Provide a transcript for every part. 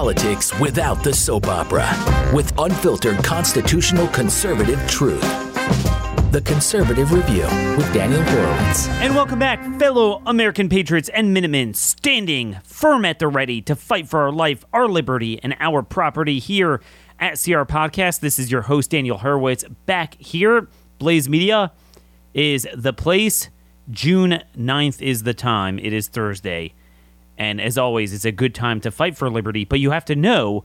politics without the soap opera with unfiltered constitutional conservative truth. The Conservative Review with Daniel Horowitz. And welcome back, fellow American patriots and Minutemen, standing firm at the ready to fight for our life, our liberty, and our property here at CR Podcast. This is your host, Daniel Horowitz, back here. Blaze Media is the place. June 9th is the time. It is Thursday. And as always, it's a good time to fight for liberty, but you have to know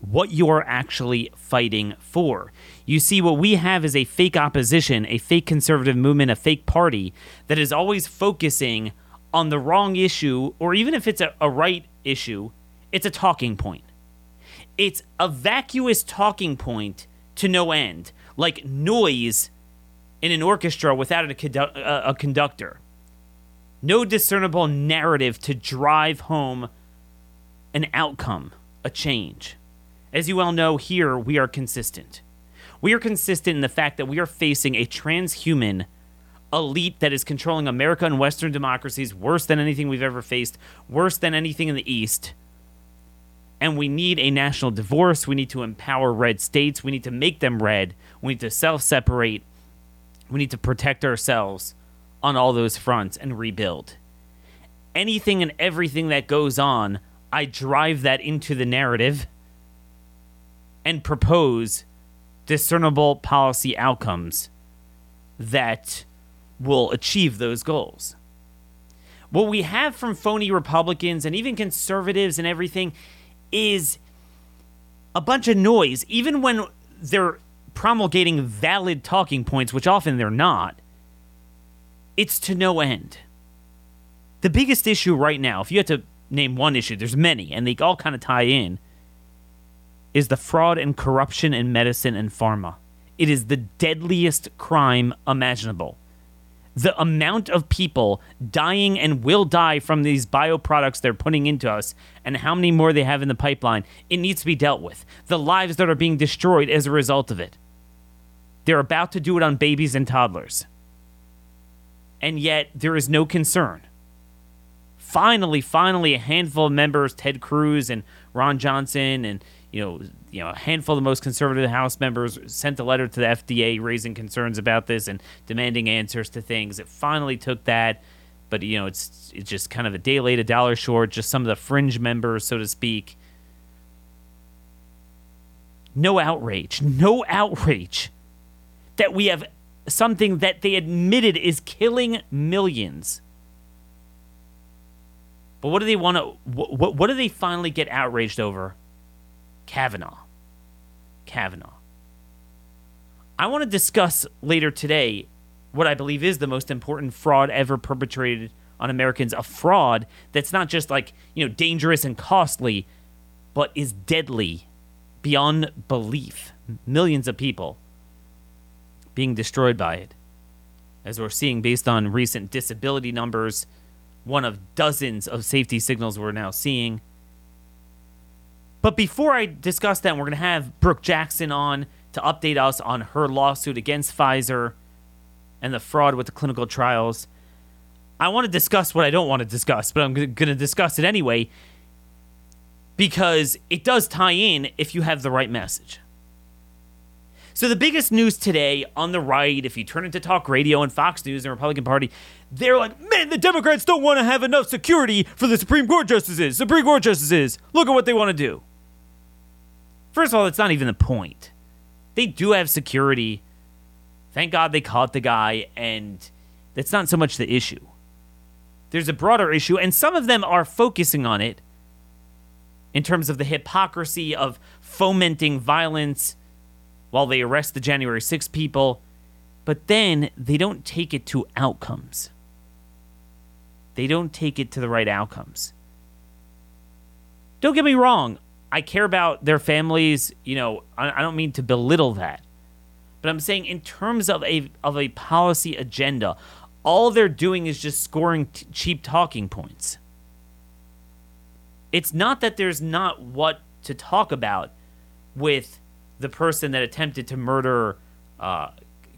what you're actually fighting for. You see, what we have is a fake opposition, a fake conservative movement, a fake party that is always focusing on the wrong issue, or even if it's a, a right issue, it's a talking point. It's a vacuous talking point to no end, like noise in an orchestra without a, condu- a conductor. No discernible narrative to drive home an outcome, a change. As you well know, here we are consistent. We are consistent in the fact that we are facing a transhuman elite that is controlling America and Western democracies worse than anything we've ever faced, worse than anything in the East. And we need a national divorce. We need to empower red states. We need to make them red. We need to self separate. We need to protect ourselves on all those fronts and rebuild. Anything and everything that goes on, I drive that into the narrative and propose discernible policy outcomes that will achieve those goals. What we have from phony Republicans and even conservatives and everything is a bunch of noise, even when they're promulgating valid talking points, which often they're not. It's to no end. The biggest issue right now, if you had to name one issue, there's many, and they all kind of tie in, is the fraud and corruption in medicine and pharma. It is the deadliest crime imaginable. The amount of people dying and will die from these bioproducts they're putting into us, and how many more they have in the pipeline, it needs to be dealt with. The lives that are being destroyed as a result of it. They're about to do it on babies and toddlers. And yet, there is no concern. Finally, finally, a handful of members, Ted Cruz and Ron Johnson and you know, you know, a handful of the most conservative House members sent a letter to the FDA raising concerns about this and demanding answers to things. It finally took that, but you know, it's it's just kind of a day late, a dollar short. Just some of the fringe members, so to speak. No outrage, no outrage that we have something that they admitted is killing millions. But what do they want to? What, what do they finally get outraged over? Kavanaugh. Kavanaugh. I want to discuss later today what I believe is the most important fraud ever perpetrated on Americans. A fraud that's not just like, you know, dangerous and costly, but is deadly beyond belief. Millions of people being destroyed by it. As we're seeing based on recent disability numbers, one of dozens of safety signals we're now seeing. But before I discuss that, we're going to have Brook Jackson on to update us on her lawsuit against Pfizer and the fraud with the clinical trials. I want to discuss what I don't want to discuss, but I'm going to discuss it anyway because it does tie in if you have the right message. So, the biggest news today on the right, if you turn into talk radio and Fox News and Republican Party, they're like, man, the Democrats don't want to have enough security for the Supreme Court justices. Supreme Court justices. Look at what they want to do. First of all, it's not even the point. They do have security. Thank God they caught the guy, and that's not so much the issue. There's a broader issue, and some of them are focusing on it in terms of the hypocrisy of fomenting violence while they arrest the January 6 people, but then they don't take it to outcomes. They don't take it to the right outcomes. Don't get me wrong, I care about their families. You know, I, don't mean to belittle that, but I'm saying in terms of a of a policy agenda, all they're doing is just scoring t- cheap talking points. It's not that there's not what to talk about with the person that attempted to murder uh,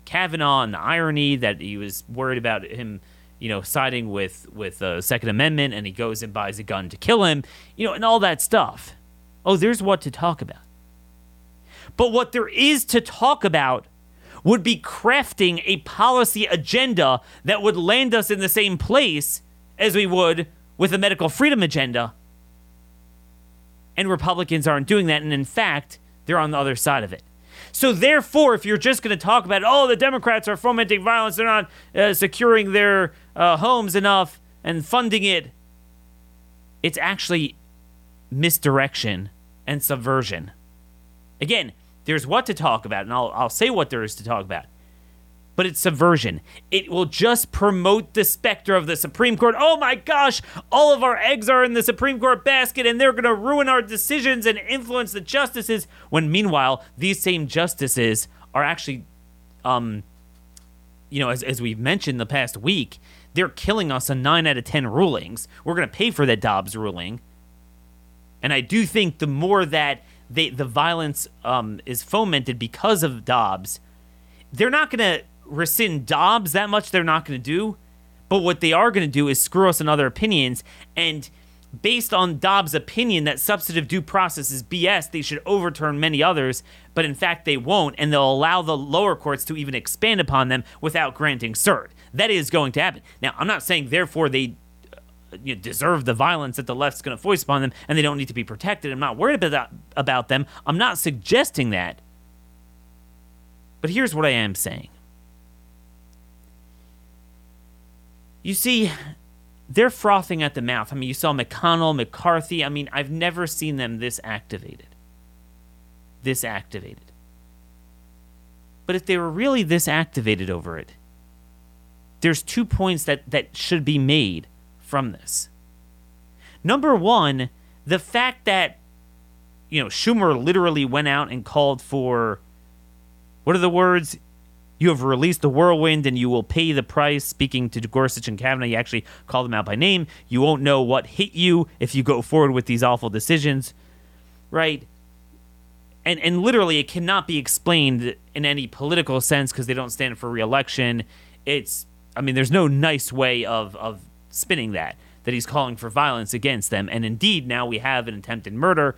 Kavanaugh and the irony that he was worried about him, you know, siding with with the Second Amendment, and he goes and buys a gun to kill him, you know, and all that stuff Oh, there's what to talk about. But what there is to talk about would be crafting a policy agenda that would land us in the same place as we would with a medical freedom agenda. And Republicans aren't doing that. And in fact, they're on the other side of it. So, therefore, if you're just going to talk about, oh, the Democrats are fomenting violence, they're not uh, securing their uh, homes enough and funding it, it's actually misdirection and subversion. Again, there's what to talk about, and I'll, I'll say what there is to talk about. But it's subversion. It will just promote the specter of the Supreme Court. Oh my gosh, all of our eggs are in the Supreme Court basket, and they're going to ruin our decisions and influence the justices. When meanwhile, these same justices are actually, um, you know, as, as we've mentioned the past week, they're killing us on nine out of 10 rulings. We're going to pay for that Dobbs ruling. And I do think the more that they, the violence um, is fomented because of Dobbs. They're not going to rescind Dobbs that much. They're not going to do. But what they are going to do is screw us in other opinions. And based on Dobbs' opinion that substantive due process is BS, they should overturn many others. But in fact, they won't. And they'll allow the lower courts to even expand upon them without granting cert. That is going to happen. Now, I'm not saying, therefore, they uh, you know, deserve the violence that the left's going to voice upon them and they don't need to be protected. I'm not worried about, about them. I'm not suggesting that. But here's what I am saying. You see, they're frothing at the mouth. I mean, you saw McConnell, McCarthy. I mean, I've never seen them this activated. This activated. But if they were really this activated over it, there's two points that, that should be made from this. Number one, the fact that, you know, Schumer literally went out and called for, what are the words? You have released the whirlwind and you will pay the price. Speaking to Gorsuch and Kavanaugh, you actually call them out by name. You won't know what hit you if you go forward with these awful decisions, right? And, and literally, it cannot be explained in any political sense because they don't stand for reelection. It's, I mean, there's no nice way of, of spinning that, that he's calling for violence against them. And indeed, now we have an attempted murder.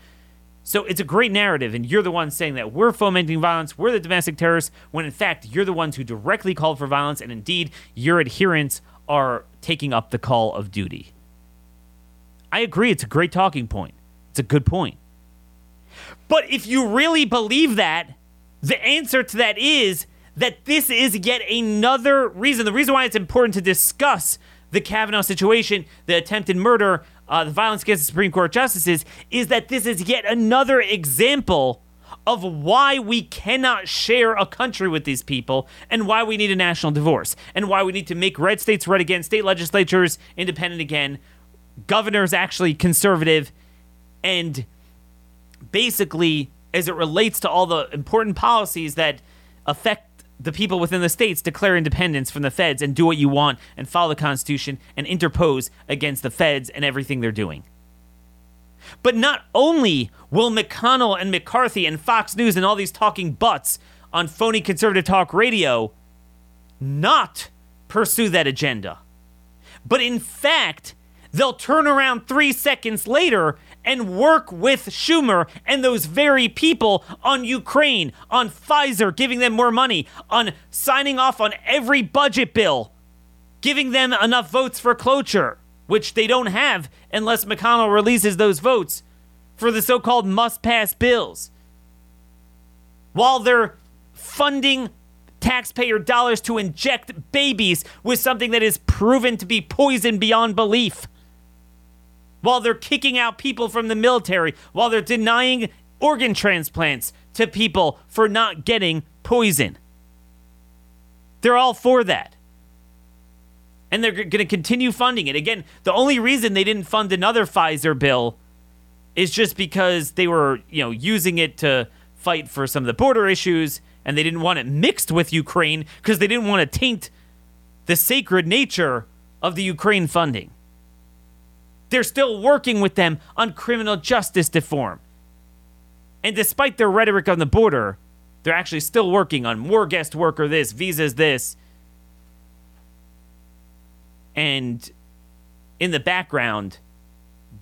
So it's a great narrative, and you're the one saying that we're fomenting violence, we're the domestic terrorists, when in fact you're the ones who directly called for violence, and indeed your adherents are taking up the call of duty. I agree, it's a great talking point. It's a good point. But if you really believe that, the answer to that is that this is yet another reason. The reason why it's important to discuss the Kavanaugh situation, the attempted murder, uh, the violence against the Supreme Court justices, is that this is yet another example of why we cannot share a country with these people and why we need a national divorce and why we need to make red states red again, state legislatures independent again, governors actually conservative, and basically, as it relates to all the important policies that affect the people within the states declare independence from the feds and do what you want and follow the Constitution and interpose against the feds and everything they're doing. But not only will McConnell and McCarthy and Fox News and all these talking butts on phony conservative talk radio not pursue that agenda, but in fact, they'll turn around three seconds later and work with Schumer and those very people on Ukraine, on Pfizer, giving them more money, on signing off on every budget bill, giving them enough votes for cloture, which they don't have unless McConnell releases those votes for the so called must pass bills. While they're funding taxpayer dollars to inject babies with something that is proven to be poison beyond belief while they're kicking out people from the military, while they're denying organ transplants to people for not getting poison. They're all for that. And they're going to continue funding it. Again, the only reason they didn't fund another Pfizer bill is just because they were, you know, using it to fight for some of the border issues and they didn't want it mixed with Ukraine because they didn't want to taint the sacred nature of the Ukraine funding. They're still working with them on criminal justice reform. And despite their rhetoric on the border, they're actually still working on more guest worker this, visas this. And in the background,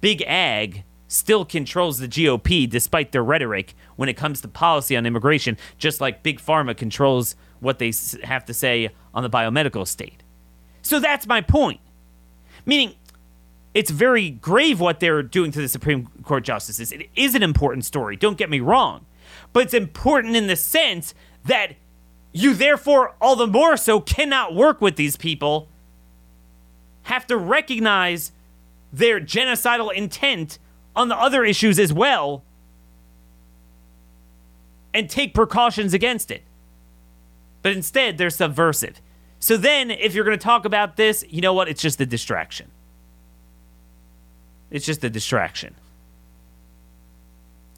Big Ag still controls the GOP despite their rhetoric when it comes to policy on immigration, just like Big Pharma controls what they have to say on the biomedical state. So that's my point. Meaning, it's very grave what they're doing to the Supreme Court justices. It is an important story, don't get me wrong. But it's important in the sense that you, therefore, all the more so, cannot work with these people, have to recognize their genocidal intent on the other issues as well, and take precautions against it. But instead, they're subversive. So then, if you're going to talk about this, you know what? It's just a distraction. It's just a distraction.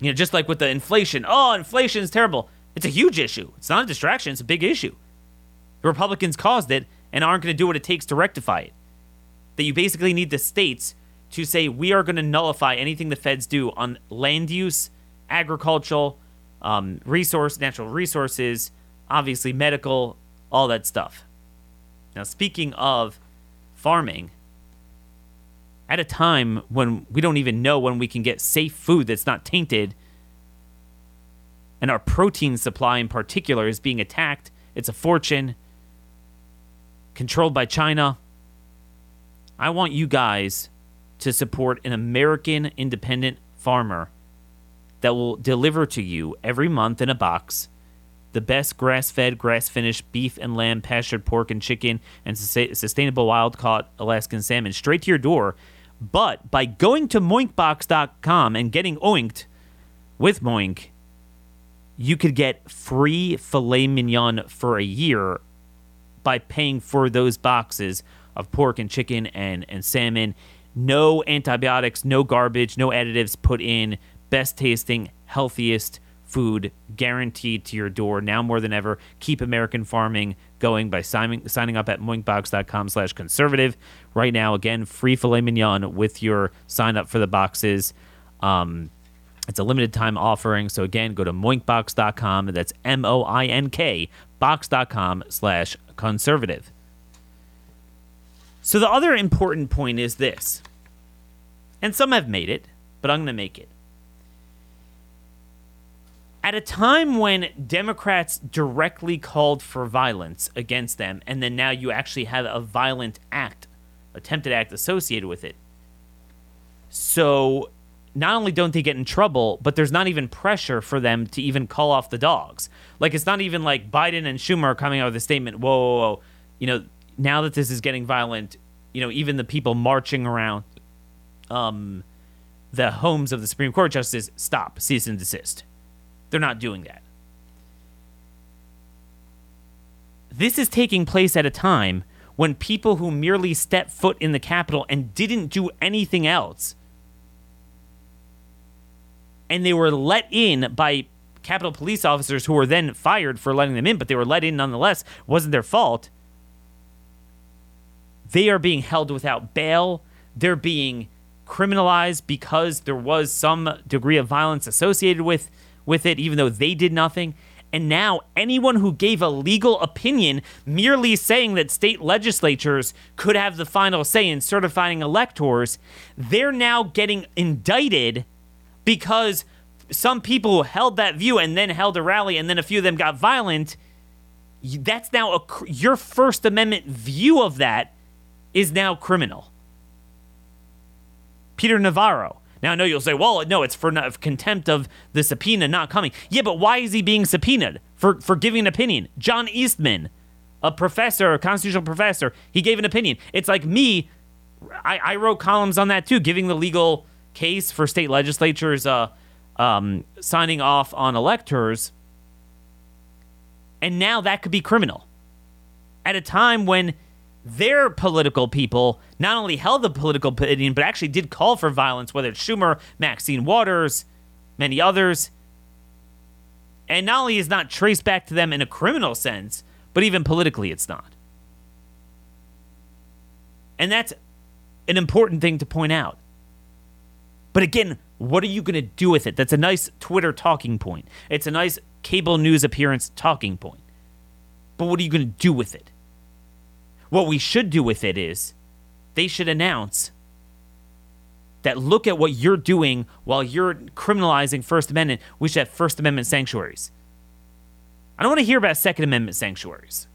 You know, just like with the inflation. Oh, inflation is terrible. It's a huge issue. It's not a distraction, it's a big issue. The Republicans caused it and aren't going to do what it takes to rectify it. That you basically need the states to say, we are going to nullify anything the feds do on land use, agricultural, um, resource, natural resources, obviously medical, all that stuff. Now, speaking of farming, at a time when we don't even know when we can get safe food that's not tainted, and our protein supply in particular is being attacked, it's a fortune controlled by China. I want you guys to support an American independent farmer that will deliver to you every month in a box the best grass fed, grass finished beef and lamb, pastured pork and chicken, and sustainable wild caught Alaskan salmon straight to your door but by going to moinkbox.com and getting oinked with Moink, you could get free filet mignon for a year by paying for those boxes of pork and chicken and, and salmon. No antibiotics, no garbage, no additives put in. Best tasting, healthiest food guaranteed to your door now more than ever. Keep American farming going by signing signing up at moinkbox.com slash conservative. Right now, again, free filet mignon with your sign up for the boxes. Um, it's a limited time offering. So again, go to moinkbox.com. That's M-O-I-N-K box.com slash conservative. So the other important point is this, and some have made it, but I'm going to make it at a time when Democrats directly called for violence against them, and then now you actually have a violent act, attempted act associated with it. So not only don't they get in trouble, but there's not even pressure for them to even call off the dogs. Like it's not even like Biden and Schumer are coming out with a statement, whoa, whoa, whoa. You know, now that this is getting violent, you know, even the people marching around um, the homes of the Supreme Court justices, stop, cease and desist they're not doing that. This is taking place at a time when people who merely stepped foot in the Capitol and didn't do anything else, and they were let in by Capitol police officers who were then fired for letting them in, but they were let in nonetheless, wasn't their fault. They are being held without bail. They're being criminalized because there was some degree of violence associated with with it, even though they did nothing. And now, anyone who gave a legal opinion merely saying that state legislatures could have the final say in certifying electors, they're now getting indicted because some people held that view and then held a rally, and then a few of them got violent. That's now a, your First Amendment view of that is now criminal. Peter Navarro, now, I know you'll say, well, no, it's for contempt of the subpoena not coming. Yeah, but why is he being subpoenaed? For, for giving an opinion. John Eastman, a professor, a constitutional professor, he gave an opinion. It's like me, I, I wrote columns on that too, giving the legal case for state legislatures uh, um, signing off on electors. And now that could be criminal. At a time when their political people not only held the political opinion, but actually did call for violence, whether it's Schumer, Maxine Waters, many others. And not only is not traced back to them in a criminal sense, but even politically, it's not. And that's an important thing to point out. But again, what are you going to do with it? That's a nice Twitter talking point. It's a nice cable news appearance talking point. But what are you going to do with it? What we should do with it is they should announce that look at what you're doing while you're criminalizing First Amendment, we should have First Amendment sanctuaries. I don't want to hear about Second Amendment sanctuaries.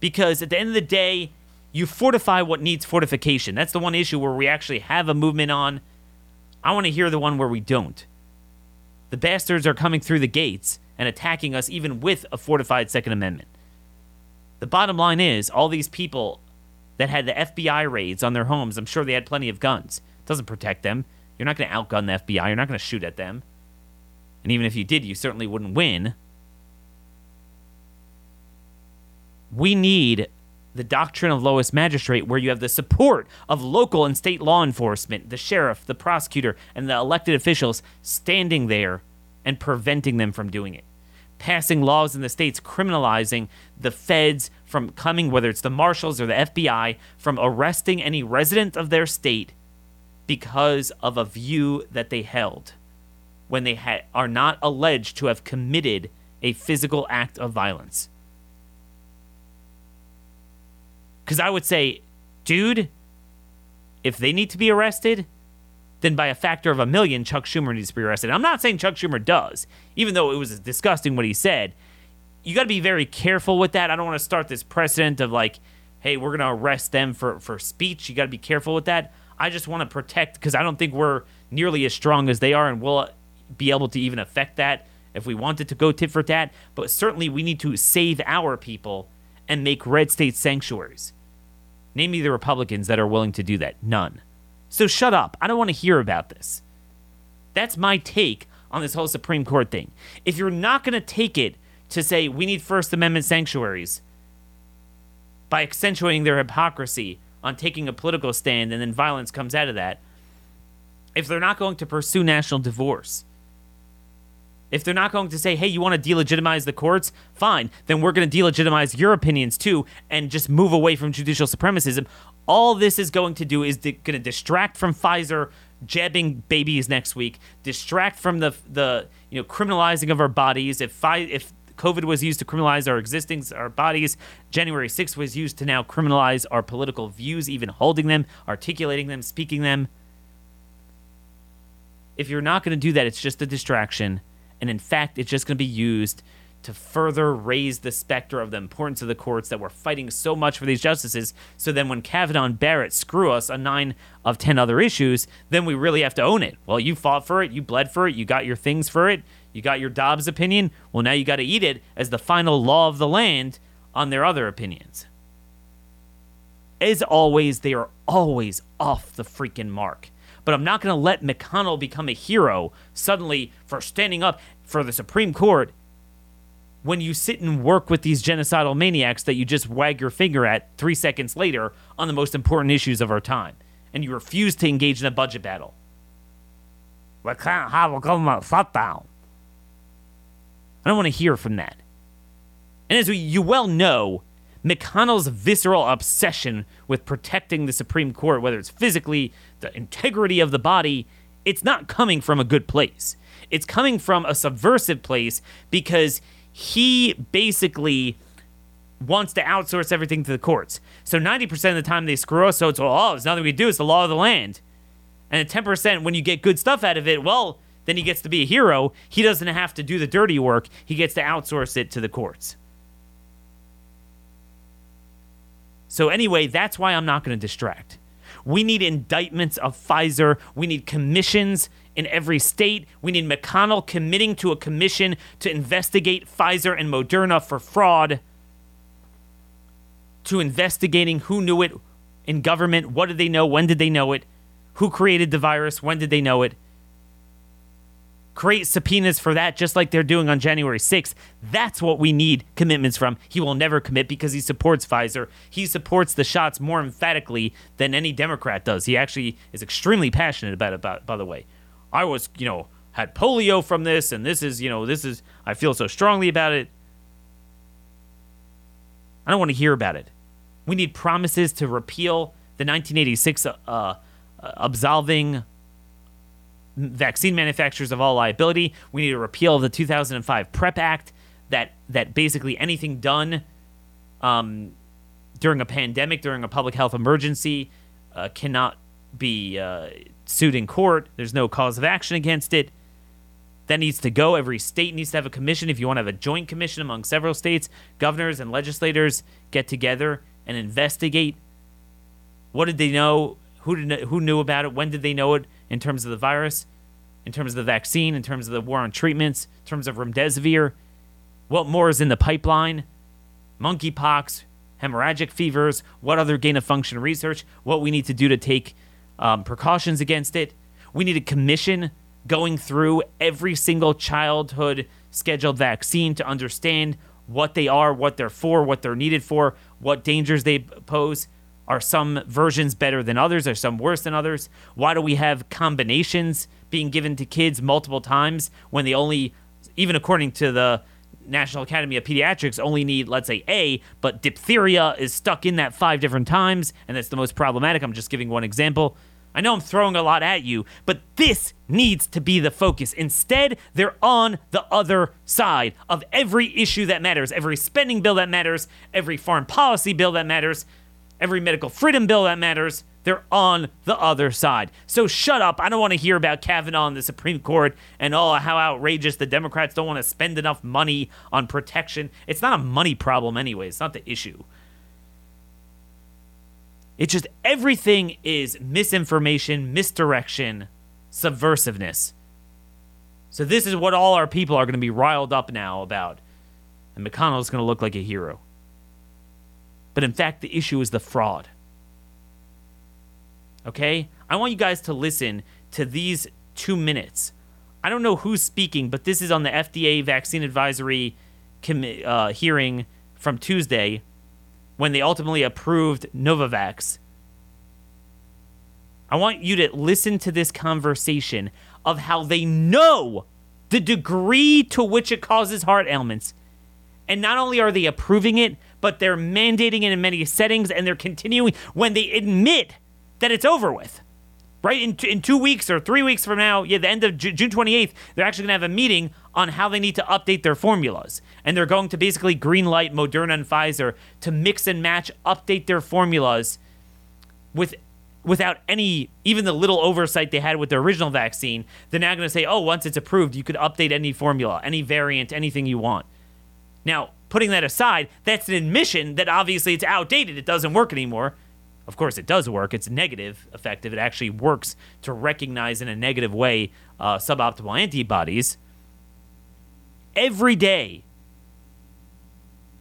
Because at the end of the day, you fortify what needs fortification. That's the one issue where we actually have a movement on. I want to hear the one where we don't. The bastards are coming through the gates and attacking us even with a fortified Second Amendment. The bottom line is all these people that had the FBI raids on their homes, I'm sure they had plenty of guns. It doesn't protect them. You're not going to outgun the FBI. You're not going to shoot at them. And even if you did, you certainly wouldn't win. We need the doctrine of lowest magistrate, where you have the support of local and state law enforcement, the sheriff, the prosecutor, and the elected officials standing there and preventing them from doing it. Passing laws in the states criminalizing the feds from coming, whether it's the marshals or the FBI, from arresting any resident of their state because of a view that they held when they ha- are not alleged to have committed a physical act of violence. Because I would say, dude, if they need to be arrested, then by a factor of a million, Chuck Schumer needs to be arrested. I'm not saying Chuck Schumer does, even though it was disgusting what he said. You got to be very careful with that. I don't want to start this precedent of like, hey, we're going to arrest them for, for speech. You got to be careful with that. I just want to protect because I don't think we're nearly as strong as they are, and we'll be able to even affect that if we wanted to go tit for tat. But certainly, we need to save our people and make red state sanctuaries. Name me the Republicans that are willing to do that. None. So shut up. I don't want to hear about this. That's my take on this whole Supreme Court thing. If you're not going to take it to say we need First Amendment sanctuaries by accentuating their hypocrisy on taking a political stand and then violence comes out of that, if they're not going to pursue national divorce, if they're not going to say, hey, you want to delegitimize the courts? Fine. Then we're going to delegitimize your opinions too and just move away from judicial supremacism. All this is going to do is going to distract from Pfizer jabbing babies next week, distract from the the you know criminalizing of our bodies. If if COVID was used to criminalize our existing our bodies, January 6th was used to now criminalize our political views, even holding them, articulating them, speaking them. If you're not going to do that, it's just a distraction and in fact, it's just going to be used to further raise the specter of the importance of the courts that we're fighting so much for these justices. So then when Kavanaugh and Barrett screw us on nine of 10 other issues, then we really have to own it. Well, you fought for it, you bled for it, you got your things for it, you got your Dobbs opinion. Well, now you got to eat it as the final law of the land on their other opinions. As always, they are always off the freaking mark but I'm not going to let McConnell become a hero suddenly for standing up for the Supreme Court when you sit and work with these genocidal maniacs that you just wag your finger at three seconds later on the most important issues of our time. And you refuse to engage in a budget battle. We can't have a government shutdown. I don't want to hear from that. And as you well know, McConnell's visceral obsession with protecting the Supreme Court, whether it's physically, the integrity of the body, it's not coming from a good place. It's coming from a subversive place because he basically wants to outsource everything to the courts. So 90% of the time they screw us, so it's, well, oh, there's nothing we do. It's the law of the land. And 10% when you get good stuff out of it, well, then he gets to be a hero. He doesn't have to do the dirty work, he gets to outsource it to the courts. So, anyway, that's why I'm not going to distract. We need indictments of Pfizer. We need commissions in every state. We need McConnell committing to a commission to investigate Pfizer and Moderna for fraud, to investigating who knew it in government, what did they know, when did they know it, who created the virus, when did they know it, create subpoenas for that, just like they're doing on January 6th. That's what we need commitments from. He will never commit because he supports Pfizer. He supports the shots more emphatically than any Democrat does. He actually is extremely passionate about it, by, by the way. I was, you know, had polio from this, and this is, you know, this is, I feel so strongly about it. I don't want to hear about it. We need promises to repeal the 1986 uh, uh, absolving vaccine manufacturers of all liability. We need a repeal of the 2005 PREP Act that that basically anything done um, during a pandemic, during a public health emergency, uh, cannot be uh, sued in court. There's no cause of action against it. That needs to go. Every state needs to have a commission. If you want to have a joint commission among several states, governors and legislators get together and investigate. What did they know? Who did who knew about it? When did they know it? In terms of the virus, in terms of the vaccine, in terms of the war on treatments, in terms of remdesivir. What more is in the pipeline? Monkeypox, hemorrhagic fevers. What other gain of function research? What we need to do to take um, precautions against it. We need a commission going through every single childhood scheduled vaccine to understand what they are, what they're for, what they're needed for, what dangers they pose. Are some versions better than others? Are some worse than others? Why do we have combinations being given to kids multiple times when they only, even according to the National Academy of Pediatrics, only need, let's say, A, but diphtheria is stuck in that five different times, and that's the most problematic. I'm just giving one example. I know I'm throwing a lot at you, but this needs to be the focus. Instead, they're on the other side of every issue that matters, every spending bill that matters, every foreign policy bill that matters, every medical freedom bill that matters. They're on the other side. So shut up. I don't want to hear about Kavanaugh and the Supreme Court and oh, how outrageous the Democrats don't want to spend enough money on protection. It's not a money problem anyway, it's not the issue. It's just everything is misinformation, misdirection, subversiveness. So this is what all our people are going to be riled up now about. And McConnell is going to look like a hero. But in fact, the issue is the fraud. Okay? I want you guys to listen to these two minutes. I don't know who's speaking, but this is on the FDA vaccine advisory com- uh, hearing from Tuesday when they ultimately approved Novavax. I want you to listen to this conversation of how they know the degree to which it causes heart ailments. And not only are they approving it, but they're mandating it in many settings and they're continuing when they admit that it's over with. Right? In, in two weeks or three weeks from now, yeah, the end of June 28th, they're actually going to have a meeting on how they need to update their formulas. And they're going to basically green light Moderna and Pfizer to mix and match, update their formulas with without any even the little oversight they had with their original vaccine. They're now going to say, "Oh, once it's approved, you could update any formula, any variant, anything you want." Now, putting that aside, that's an admission that obviously it's outdated. It doesn't work anymore. Of course, it does work. It's negative effective. It actually works to recognize in a negative way uh, suboptimal antibodies every day.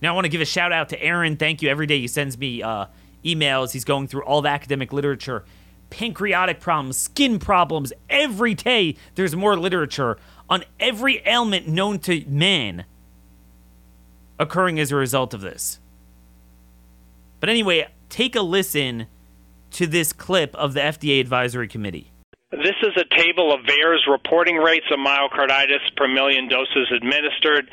Now, I want to give a shout out to Aaron. Thank you. Every day he sends me uh, emails. He's going through all the academic literature, pancreatic problems, skin problems. Every day there's more literature on every ailment known to man occurring as a result of this. But anyway, take a listen to this clip of the FDA Advisory Committee. This is a table of VAERS reporting rates of myocarditis per million doses administered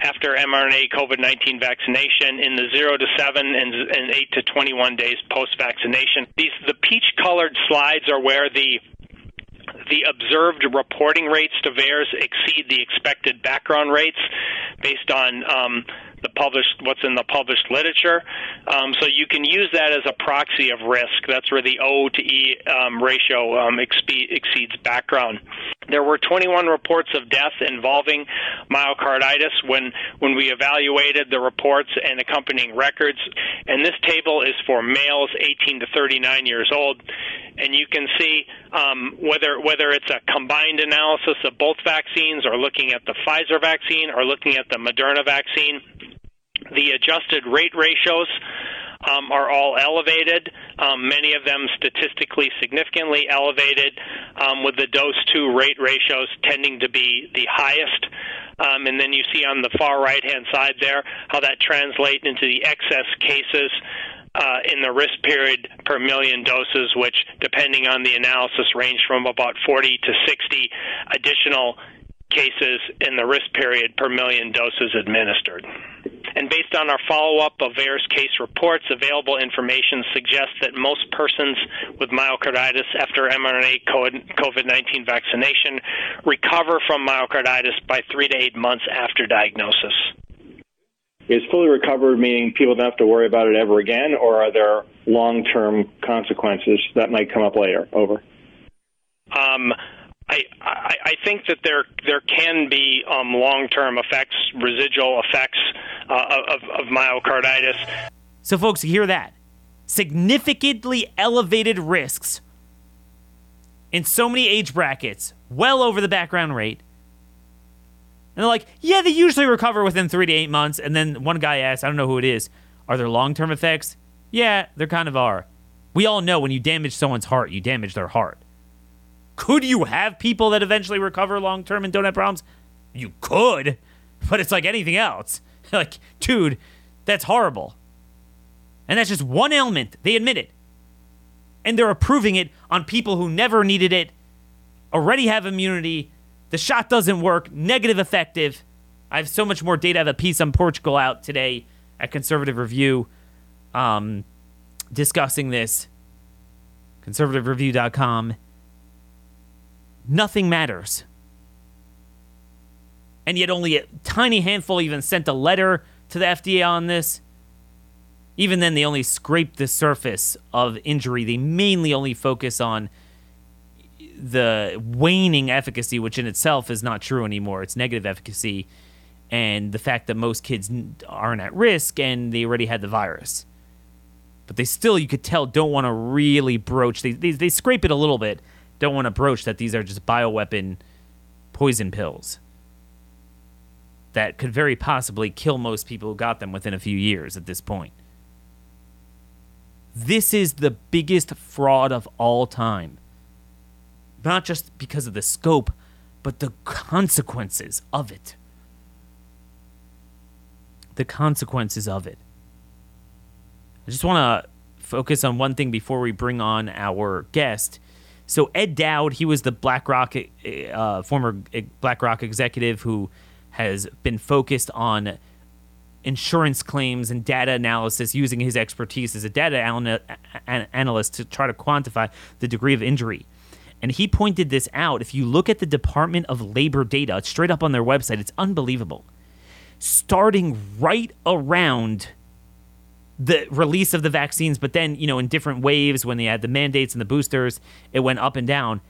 after mRNA COVID 19 vaccination in the 0 to 7 and, and 8 to 21 days post vaccination. These The peach colored slides are where the the observed reporting rates to VAERS exceed the expected background rates based on um, the published what's in the published literature. Um, so you can use that as a proxy of risk. That's where the O to E um, ratio um, expe- exceeds background. There were 21 reports of death involving myocarditis when when we evaluated the reports and accompanying records. And this table is for males 18 to 39 years old, and you can see um, whether whether it's a combined analysis of both vaccines or looking at the Pfizer vaccine or looking at the Moderna vaccine the adjusted rate ratios um, are all elevated, um, many of them statistically significantly elevated, um, with the dose 2 rate ratios tending to be the highest. Um, and then you see on the far right hand side there how that translates into the excess cases. Uh, in the risk period per million doses, which, depending on the analysis, range from about 40 to 60 additional cases in the risk period per million doses administered. And based on our follow up of VAERS case reports, available information suggests that most persons with myocarditis after mRNA COVID 19 vaccination recover from myocarditis by three to eight months after diagnosis. is fully recovered, meaning people don't have to worry about it ever again, or are there long term consequences that might come up later? Over. Um, I, I, think that there there can be um, long term effects, residual effects uh, of, of myocarditis. So, folks, you hear that? Significantly elevated risks in so many age brackets, well over the background rate. And they're like, yeah, they usually recover within three to eight months. And then one guy asks, I don't know who it is, are there long term effects? Yeah, there kind of are. We all know when you damage someone's heart, you damage their heart. Could you have people that eventually recover long term and don't have problems? You could, but it's like anything else. like, dude, that's horrible. And that's just one ailment. They admit it. And they're approving it on people who never needed it, already have immunity. The shot doesn't work, negative effective. I have so much more data. I have a piece on Portugal out today at Conservative Review um, discussing this. ConservativeReview.com. Nothing matters. And yet, only a tiny handful even sent a letter to the FDA on this. Even then, they only scraped the surface of injury. They mainly only focus on the waning efficacy, which in itself is not true anymore. It's negative efficacy, and the fact that most kids aren't at risk and they already had the virus. But they still, you could tell, don't want to really broach. They, they, they scrape it a little bit, don't want to broach that these are just bioweapon poison pills that could very possibly kill most people who got them within a few years at this point. This is the biggest fraud of all time. Not just because of the scope, but the consequences of it. The consequences of it. I just want to focus on one thing before we bring on our guest. So Ed Dowd, he was the BlackRock eh, eh, uh, former eh, BlackRock executive who has been focused on insurance claims and data analysis using his expertise as a data analyst to try to quantify the degree of injury. And he pointed this out. If you look at the Department of Labor data, it's straight up on their website, it's unbelievable. Starting right around the release of the vaccines, but then, you know, in different waves when they had the mandates and the boosters, it went up and down.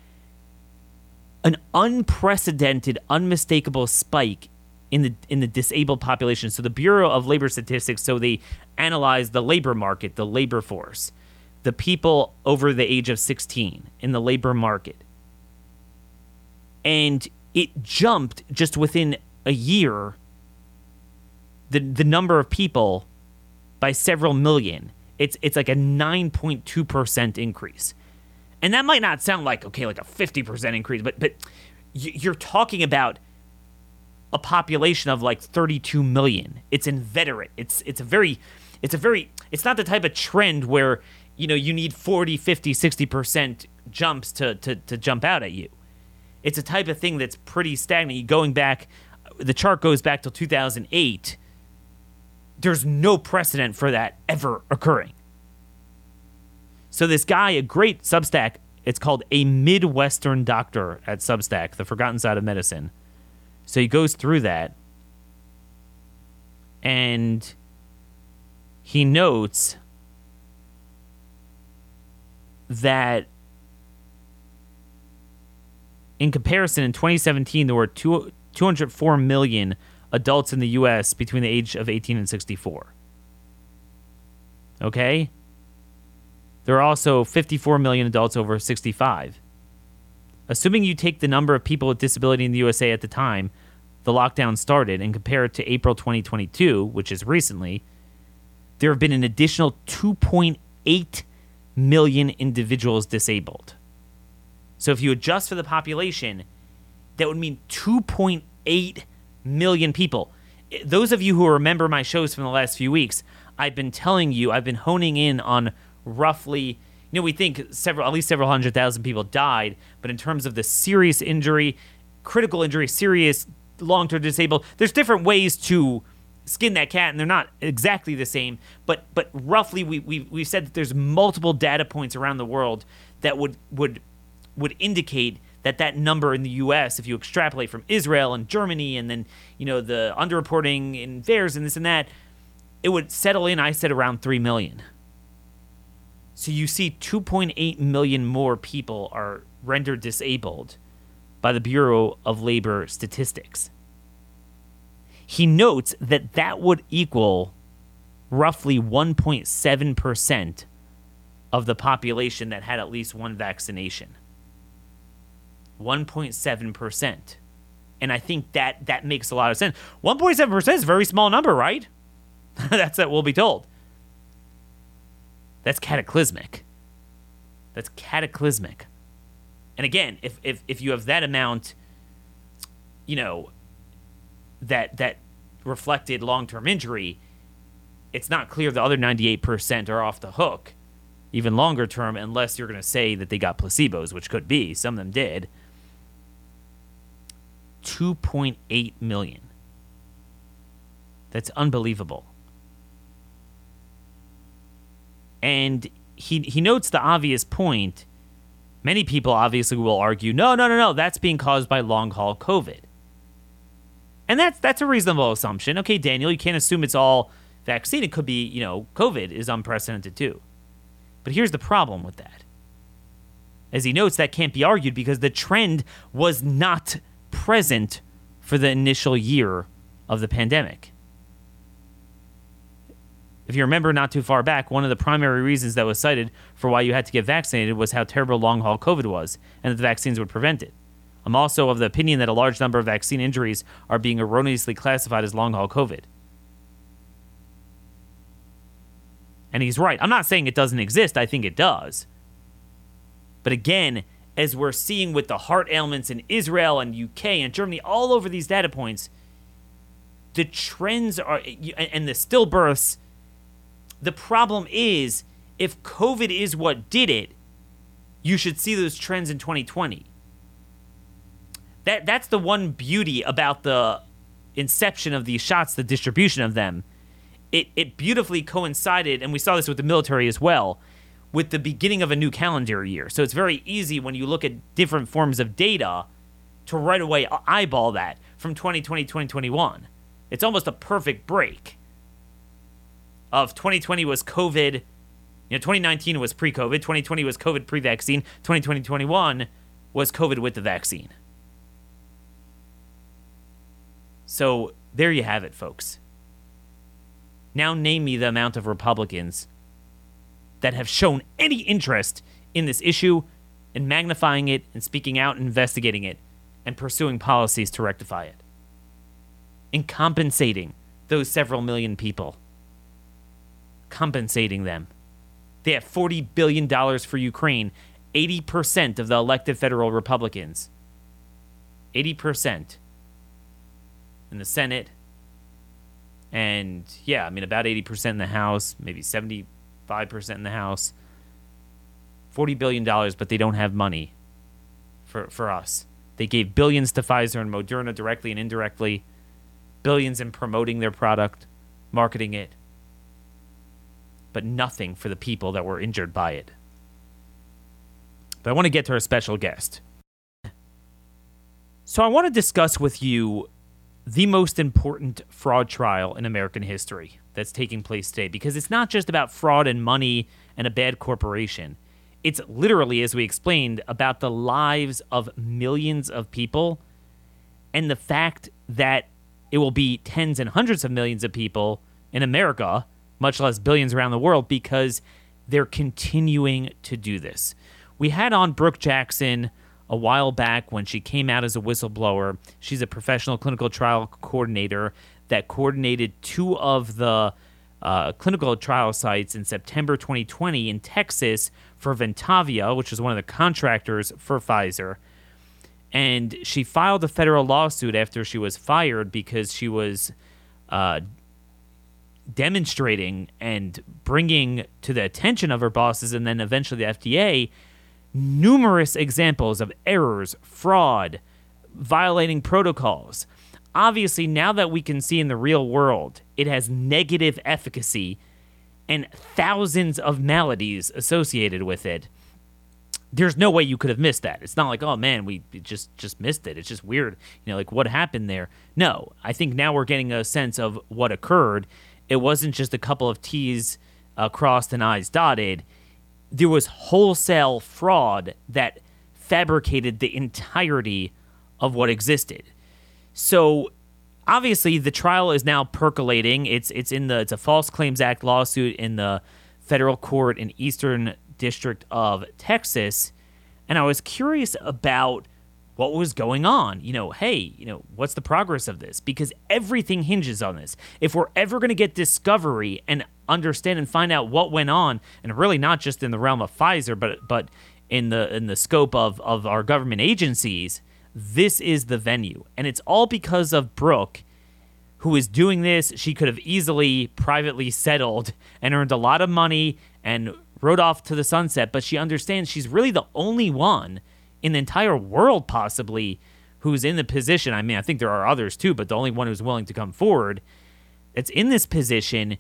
An unprecedented, unmistakable spike in the in the disabled population. So the Bureau of Labor Statistics, so they analyze the labor market, the labor force, the people over the age of 16 in the labor market. And it jumped just within a year the the number of people by several million. It's it's like a 9.2% increase. And that might not sound like okay, like a 50% increase, but but you're talking about a population of like 32 million. It's inveterate. It's it's a very it's a very it's not the type of trend where you know you need 40, 50, 60% jumps to to to jump out at you. It's a type of thing that's pretty stagnant. You Going back the chart goes back till 2008 there's no precedent for that ever occurring. So this guy, a great Substack, it's called a Midwestern Doctor at Substack, the forgotten side of medicine. So he goes through that and he notes that in comparison in 2017 there were two, 204 million adults in the US between the age of 18 and 64. Okay? There are also 54 million adults over 65. Assuming you take the number of people with disability in the USA at the time the lockdown started and compare it to April 2022, which is recently, there have been an additional 2.8 million individuals disabled. So if you adjust for the population, that would mean 2.8 million people. Those of you who remember my shows from the last few weeks, I've been telling you, I've been honing in on roughly, you know, we think several, at least several hundred thousand people died, but in terms of the serious injury, critical injury, serious long term disabled, there's different ways to skin that cat and they're not exactly the same but but roughly we we we've said that there's multiple data points around the world that would would would indicate that that number in the US if you extrapolate from Israel and Germany and then you know the underreporting in VAERS and this and that it would settle in, I said, around 3 million. So you see 2.8 million more people are rendered disabled by the Bureau of Labor Statistics. He notes that that would equal roughly 1.7% of the population that had at least one vaccination. 1.7%. And I think that that makes a lot of sense. 1.7% is a very small number, right? That's what we'll be told. That's cataclysmic. That's cataclysmic. And again, if, if, if you have that amount, you know, that that reflected long term injury, it's not clear the other 98% are off the hook, even longer term, unless you're going to say that they got placebos, which could be. Some of them did. 2.8 million. That's unbelievable. And he he notes the obvious point. Many people obviously will argue, no, no, no, no, that's being caused by long haul COVID. And that's that's a reasonable assumption. Okay, Daniel, you can't assume it's all vaccine. It could be, you know, COVID is unprecedented too. But here's the problem with that. As he notes, that can't be argued because the trend was not present for the initial year of the pandemic. If you remember not too far back, one of the primary reasons that was cited for why you had to get vaccinated was how terrible long haul COVID was and that the vaccines would prevent it. I'm also of the opinion that a large number of vaccine injuries are being erroneously classified as long haul COVID. And he's right. I'm not saying it doesn't exist, I think it does. But again, as we're seeing with the heart ailments in Israel and UK and Germany, all over these data points, the trends are, and the stillbirths the problem is, if COVID is what did it, you should see those trends in 2020. That that's the one beauty about the inception of these shots, the distribution of them. It it beautifully coincided, and we saw this with the military as well, with the beginning of a new calendar year. So it's very easy when you look at different forms of data to right away eyeball that from 2020 2021. It's almost a perfect break of 2020 was COVID. You know, 2019 was pre-COVID. 2020 was COVID pre-vaccine. 2020, 21 was COVID with the vaccine. So there you have it, folks. Now name me the amount of Republicans that have shown any interest in this issue and magnifying it and speaking out and investigating it and pursuing policies to rectify it. And compensating those several million people compensating them. They have $40 billion for Ukraine, 80% of the elected federal Republicans. 80% in the Senate. And yeah, I mean, about 80% in the House, maybe 75% in the House. $40 billion, but they don't have money for, for us. They gave billions to Pfizer and Moderna directly and indirectly, billions in promoting their product, marketing it but nothing for the people that were injured by it. But I want to get to our special guest. So I want to discuss with you the most important fraud trial in American history that's taking place today because it's not just about fraud and money and a bad corporation. It's literally, as we explained, about the lives of millions of people and the fact that it will be tens and hundreds of millions of people in America much less billions around the world, because they're continuing to do this. We had on Brook Jackson a while back when she came out as a whistleblower. She's a professional clinical trial coordinator that coordinated two of the uh, clinical trial sites in September 2020 in Texas for Ventavia, which was one of the contractors for Pfizer. And she filed a federal lawsuit after she was fired because she was uh, demonstrating and bringing to the attention of her bosses and then eventually the FDA numerous examples of errors, fraud, violating protocols. Obviously, now that we can see in the real world, it has negative efficacy and thousands of maladies associated with it. There's no way you could have missed that. It's not like, oh man, we just just missed it. It's just weird, you know, like what happened there. No, I think now we're getting a sense of what occurred it wasn't just a couple of T's uh, crossed and I's dotted. There was wholesale fraud that fabricated the entirety of what existed. So obviously the trial is now percolating. It's it's in the it's a False Claims Act lawsuit in the federal court in Eastern District of Texas, and I was curious about what was going on. You know, hey, you know, what's the progress of this? Because everything hinges on this. If we're ever going to get discovery and understand and find out what went on, and really not just in the realm of Pfizer, but but in the in the scope of of our government agencies, this is the venue. And it's all because of Brook, who is doing this. She could have easily privately settled and earned a lot of money and rode off to the sunset, but she understands she's really the only one in the entire world, possibly, who's in the position. I mean, I think there are others too, but the only one who's willing to come forward that's in this position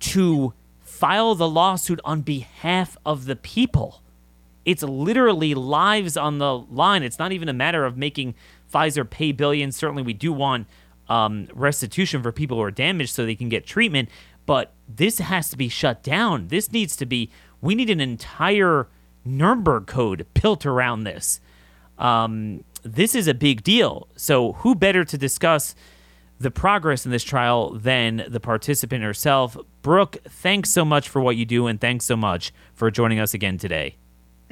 to file the lawsuit on behalf of the people. It's literally lives on the line. It's not even a matter of making Pfizer pay billions. Certainly, we do want um, restitution for people who are damaged so they can get treatment. But this has to be shut down. This needs to be. We need an entire Nuremberg Code built around this. Um, this is a big deal. So, who better to discuss the progress in this trial than the participant herself? Brook, thanks so much for what you do, and thanks so much for joining us again today.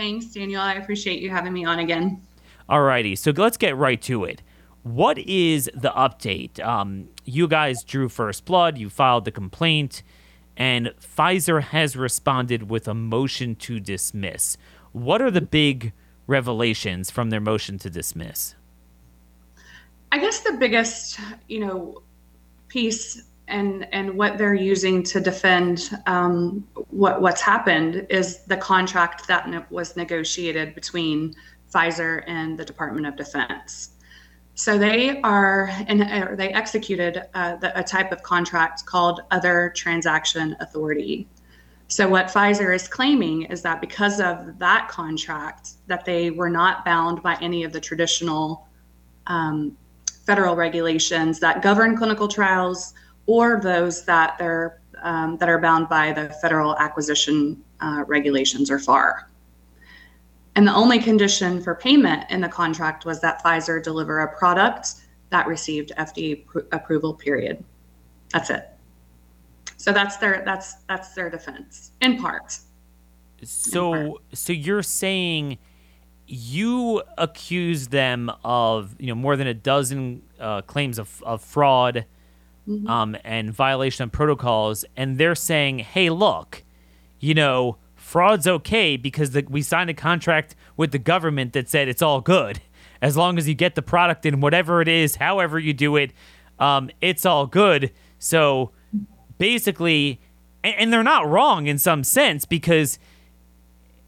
Thanks, Daniel. I appreciate you having me on again. All righty. so let's get right to it. What is the update? Um, you guys drew first blood, you filed the complaint, and Pfizer has responded with a motion to dismiss. What are the big revelations from their motion to dismiss? I guess the biggest, you know, piece and and what they're using to defend um, what what's happened is the contract that ne- was negotiated between Pfizer and the Department of Defense. So they are and uh, they executed uh, the, a type of contract called Other Transaction Authority. So what Pfizer is claiming is that because of that contract, that they were not bound by any of the traditional um, federal regulations that govern clinical trials or those that they're um, that are bound by the federal acquisition uh, regulations or FAR. And the only condition for payment in the contract was that Pfizer deliver a product that received FDA pr- approval. Period. That's it. So that's their that's that's their defense in part. So in part. so you're saying you accuse them of you know more than a dozen uh, claims of, of fraud mm-hmm. um, and violation of protocols, and they're saying, "Hey, look, you know, fraud's okay because the, we signed a contract with the government that said it's all good as long as you get the product in whatever it is, however you do it, um, it's all good." So basically, and, and they're not wrong in some sense because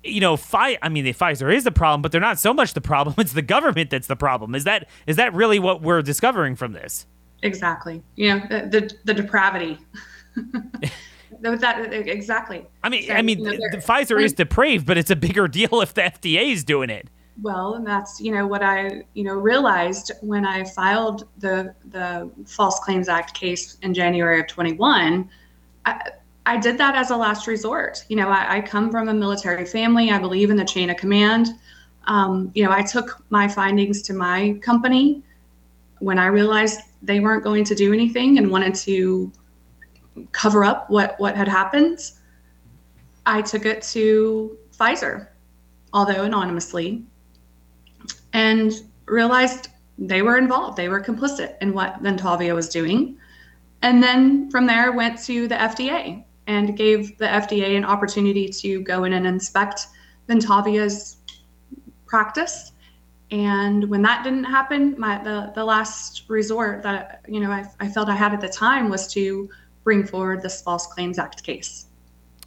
you know, Fi- I mean, the Pfizer is the problem, but they're not so much the problem. It's the government that's the problem. Is that is that really what we're discovering from this? Exactly. You know the the, the depravity. That exactly. I mean so, i mean you know, the, Pfizer is depraved but it's a bigger deal if the FDA is doing it. Well and that's you know what i you know realized when i filed the the false claims act case in january of 21 I, I did that as a last resort. You know I, I come from a military family. I believe in the chain of command. Um, you know i took my findings to my company when i realized they weren't going to do anything and wanted to cover up what what had happened, I took it to Pfizer, although anonymously, and realized they were involved. They were complicit in what Ventavia was doing. And then from there went to the FDA and gave the FDA an opportunity to go in and inspect Ventavia's practice and when that didn't happen my the, the last resort that you know I, I felt i had at the time was to bring forward this false claims act case.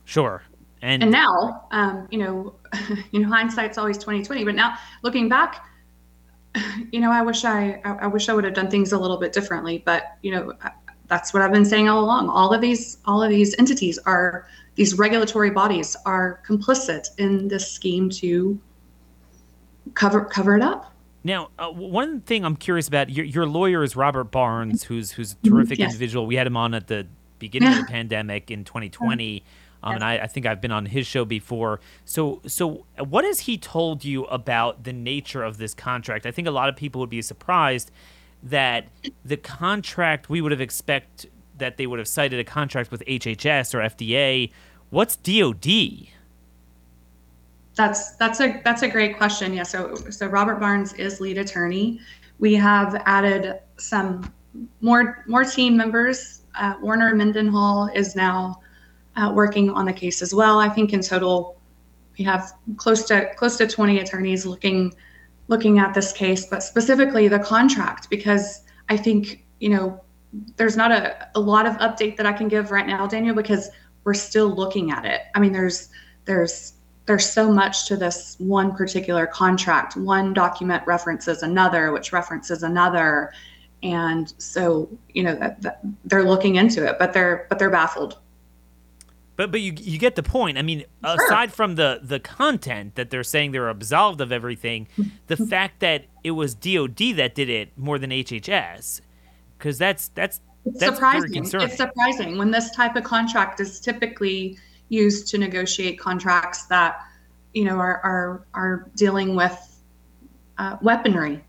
Sure. And, and now um, you know you know hindsight's always 2020 but now looking back you know i wish i i wish i would have done things a little bit differently but you know that's what i've been saying all along. All of these all of these entities are these regulatory bodies are complicit in this scheme to cover cover it up. Now, uh, one thing I'm curious about your, your lawyer is Robert Barnes, who's who's a mm-hmm. terrific yes. individual. We had him on at the beginning of the pandemic in 2020. Um, and I, I, think I've been on his show before. So, so what has he told you about the nature of this contract? I think a lot of people would be surprised that the contract we would have expect that they would have cited a contract with HHS or FDA. What's DoD? That's that's a that's a great question. Yeah. So so Robert Barnes is lead attorney. We have added some more more team members. Uh, Warner Mendenhall is now uh, working on the case as well. I think in total we have close to close to 20 attorneys looking looking at this case, but specifically the contract because I think you know there's not a, a lot of update that I can give right now, Daniel, because we're still looking at it. I mean, there's there's there's so much to this one particular contract. One document references another, which references another, and so you know that, that they're looking into it, but they're but they're baffled. But but you you get the point. I mean, sure. aside from the the content that they're saying they're absolved of everything, the fact that it was DOD that did it more than HHS, because that's that's it's that's surprising. It's surprising when this type of contract is typically used to negotiate contracts that you know are are are dealing with uh, weaponry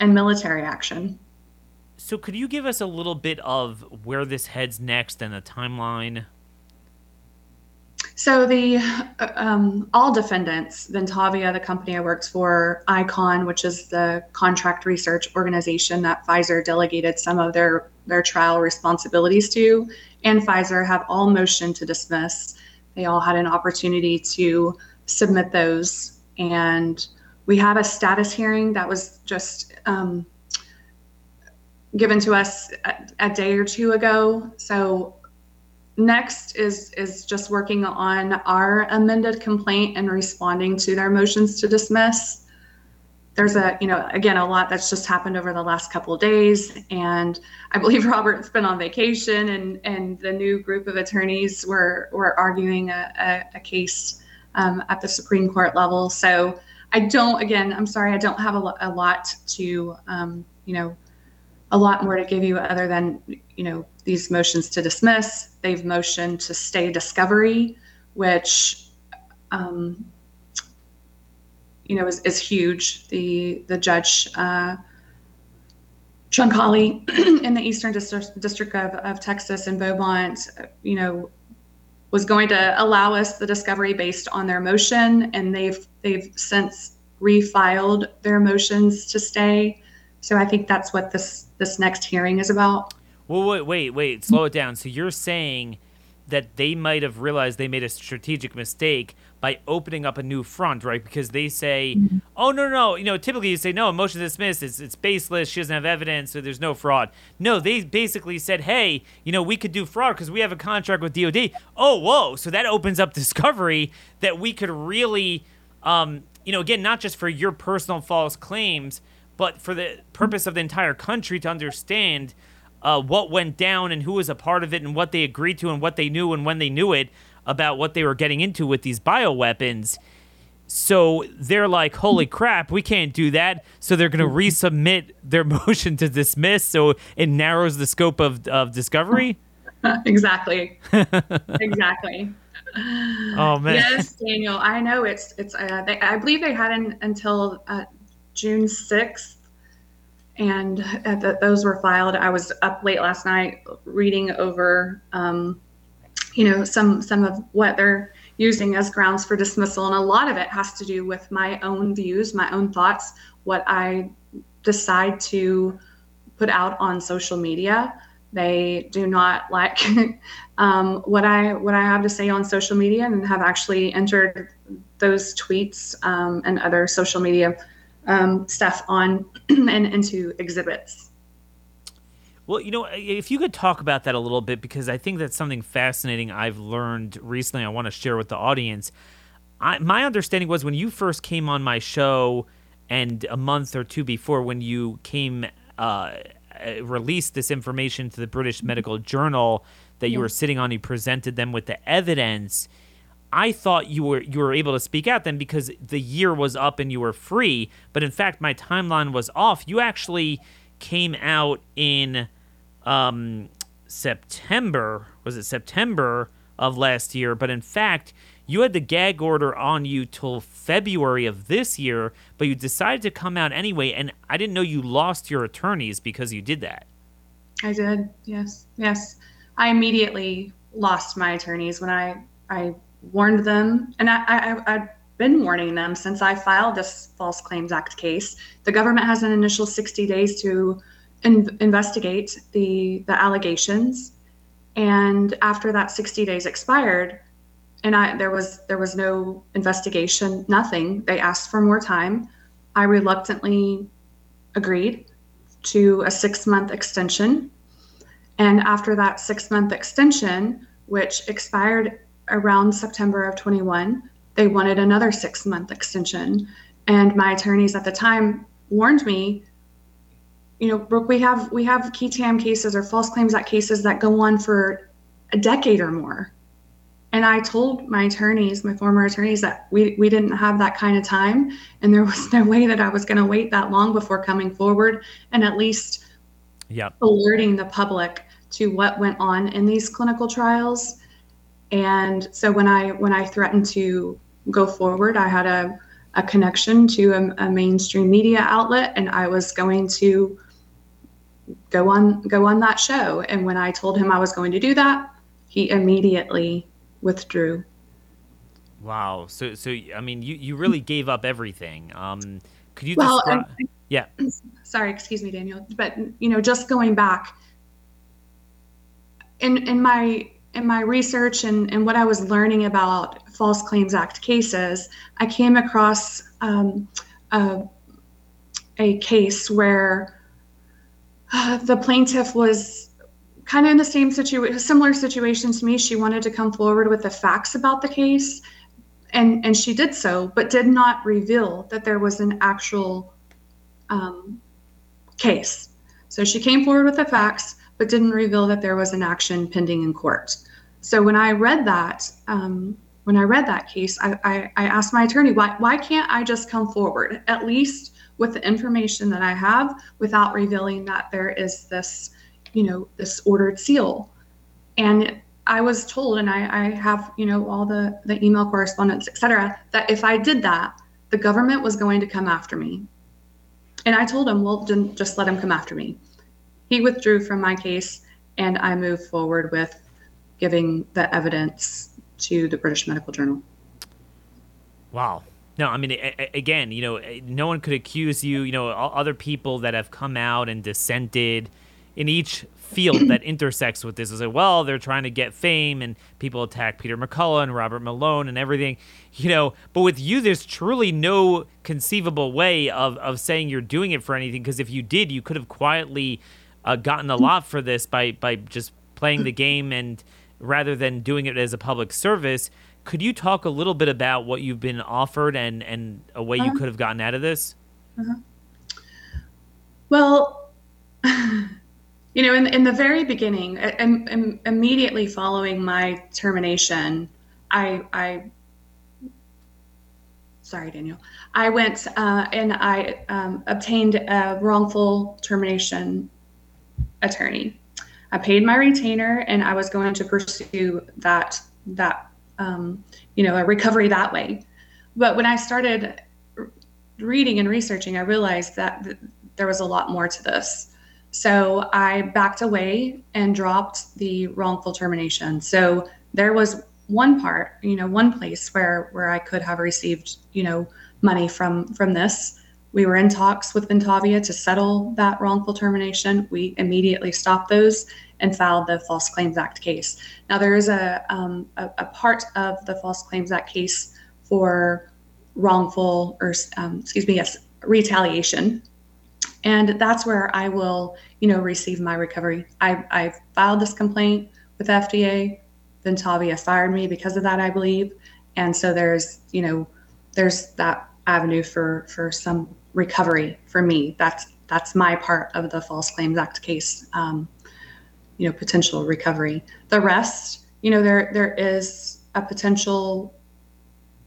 and military action. So, could you give us a little bit of where this heads next and the timeline? So the uh, um, all defendants, Ventavia, the company I worked for, ICON, which is the contract research organization that Pfizer delegated some of their their trial responsibilities to, and Pfizer have all motioned to dismiss. They all had an opportunity to submit those, and we have a status hearing that was just um, given to us a, a day or two ago. So next is is just working on our amended complaint and responding to their motions to dismiss there's a you know again a lot that's just happened over the last couple days and i believe robert's been on vacation and and the new group of attorneys were were arguing a, a, a case um, at the supreme court level so i don't again i'm sorry i don't have a, a lot to um, you know a lot more to give you other than you know these motions to dismiss. They've motioned to stay discovery, which um, you know is, is huge. The the judge uh, Truncale in the Eastern District, District of, of Texas in Beaumont, you know, was going to allow us the discovery based on their motion, and they've they've since refiled their motions to stay. So I think that's what this this next hearing is about. Well, wait, wait, wait. Slow it down. So you're saying that they might have realized they made a strategic mistake by opening up a new front, right? Because they say, mm-hmm. "Oh no, no, you know." Typically, you say, "No, motion dismissed. It's it's baseless. She doesn't have evidence, so there's no fraud." No, they basically said, "Hey, you know, we could do fraud because we have a contract with DoD." Oh, whoa! So that opens up discovery that we could really, um, you know, again, not just for your personal false claims, but for the purpose of the entire country to understand uh, what went down and who was a part of it and what they agreed to and what they knew and when they knew it about what they were getting into with these bioweapons. So they're like, holy crap, we can't do that. So they're going to resubmit their motion to dismiss. So it narrows the scope of, of discovery. exactly. exactly. Oh man. Yes, Daniel. I know it's it's. Uh, they, I believe they had an, until uh, June 6th. And those were filed. I was up late last night reading over, um, you know, some some of what they're using as grounds for dismissal, and a lot of it has to do with my own views, my own thoughts, what I decide to put out on social media. They do not like um, what I what I have to say on social media, and have actually entered those tweets um, and other social media um, stuff on and into exhibits. Well, you know, if you could talk about that a little bit, because I think that's something fascinating I've learned recently. I want to share with the audience. I, my understanding was when you first came on my show, and a month or two before, when you came uh, uh released this information to the British Medical Journal that you were sitting on, you presented them with the evidence I thought you were you were able to speak out then because the year was up and you were free, but in fact my timeline was off. You actually came out in um, September. Was it September of last year? But in fact, you had the gag order on you till February of this year, but you decided to come out anyway. And I didn't know you lost your attorneys because you did that. I did. Yes. Yes. I immediately lost my attorneys when I I warned them, and I, I I'd been warning them since I filed this False Claims Act case. The government has an initial 60 days to in, investigate the the allegations, and after that 60 days expired, and I there was there was no investigation, nothing. They asked for more time. I reluctantly agreed to a six month extension. And after that six month extension, which expired around September of 21, they wanted another six month extension. And my attorneys at the time warned me, you know, Brook, we have we have qui tam cases or false claims act cases that go on for a decade or more. And I told my attorneys, my former attorneys, that we, we didn't have that kind of time. And there was no way that I was going to wait that long before coming forward and at least yep. alerting the public to what went on in these clinical trials. And so when I when I threatened to go forward, I had a, a connection to a, a mainstream media outlet and I was going to go on go on that show. And when I told him I was going to do that, he immediately withdrew. Wow. So, so I mean, you, you really gave up everything. Um, could you well, describe? yeah. Sorry, excuse me, Daniel. But you know, just going back in in my in my research and, and what I was learning about False Claims Act cases, I came across um, a, a case where uh, the plaintiff was kind of in the same situation, similar situation to me. She wanted to come forward with the facts about the case, and and she did so, but did not reveal that there was an actual um, case. So she came forward with the facts, but didn't reveal that there was an action pending in court. So when I read that, um, when I read that case, I, I, I asked my attorney, why why can't I just come forward at least with the information that I have without revealing that there is this you know, this ordered seal. And I was told, and I, I have, you know, all the, the email correspondence, et cetera, that if I did that, the government was going to come after me. And I told him, well, just let him come after me. He withdrew from my case, and I moved forward with giving the evidence to the British Medical Journal. Wow. No, I mean, again, you know, no one could accuse you. You know, other people that have come out and dissented in each field that intersects with this is like, well, they're trying to get fame and people attack Peter McCullough and Robert Malone and everything, you know. But with you, there's truly no conceivable way of, of saying you're doing it for anything because if you did, you could have quietly uh, gotten a lot for this by, by just playing the game and rather than doing it as a public service. Could you talk a little bit about what you've been offered and, and a way you uh-huh. could have gotten out of this? Uh-huh. Well, You know, in, in the very beginning, and, immediately following my termination, I, I sorry, Daniel, I went uh, and I um, obtained a wrongful termination attorney. I paid my retainer, and I was going to pursue that that um, you know a recovery that way. But when I started reading and researching, I realized that th- there was a lot more to this. So I backed away and dropped the wrongful termination. So there was one part, you know, one place where where I could have received, you know, money from from this. We were in talks with Ventavia to settle that wrongful termination. We immediately stopped those and filed the False Claims Act case. Now there is a um, a, a, part of the False Claims Act case for wrongful or um, excuse me, yes, retaliation and that's where I will, you know, receive my recovery. I, I filed this complaint with FDA. Ventavia fired me because of that, I believe. And so there's, you know, there's that avenue for for some recovery for me. That's that's my part of the False Claims Act case. Um, you know, potential recovery. The rest, you know, there there is a potential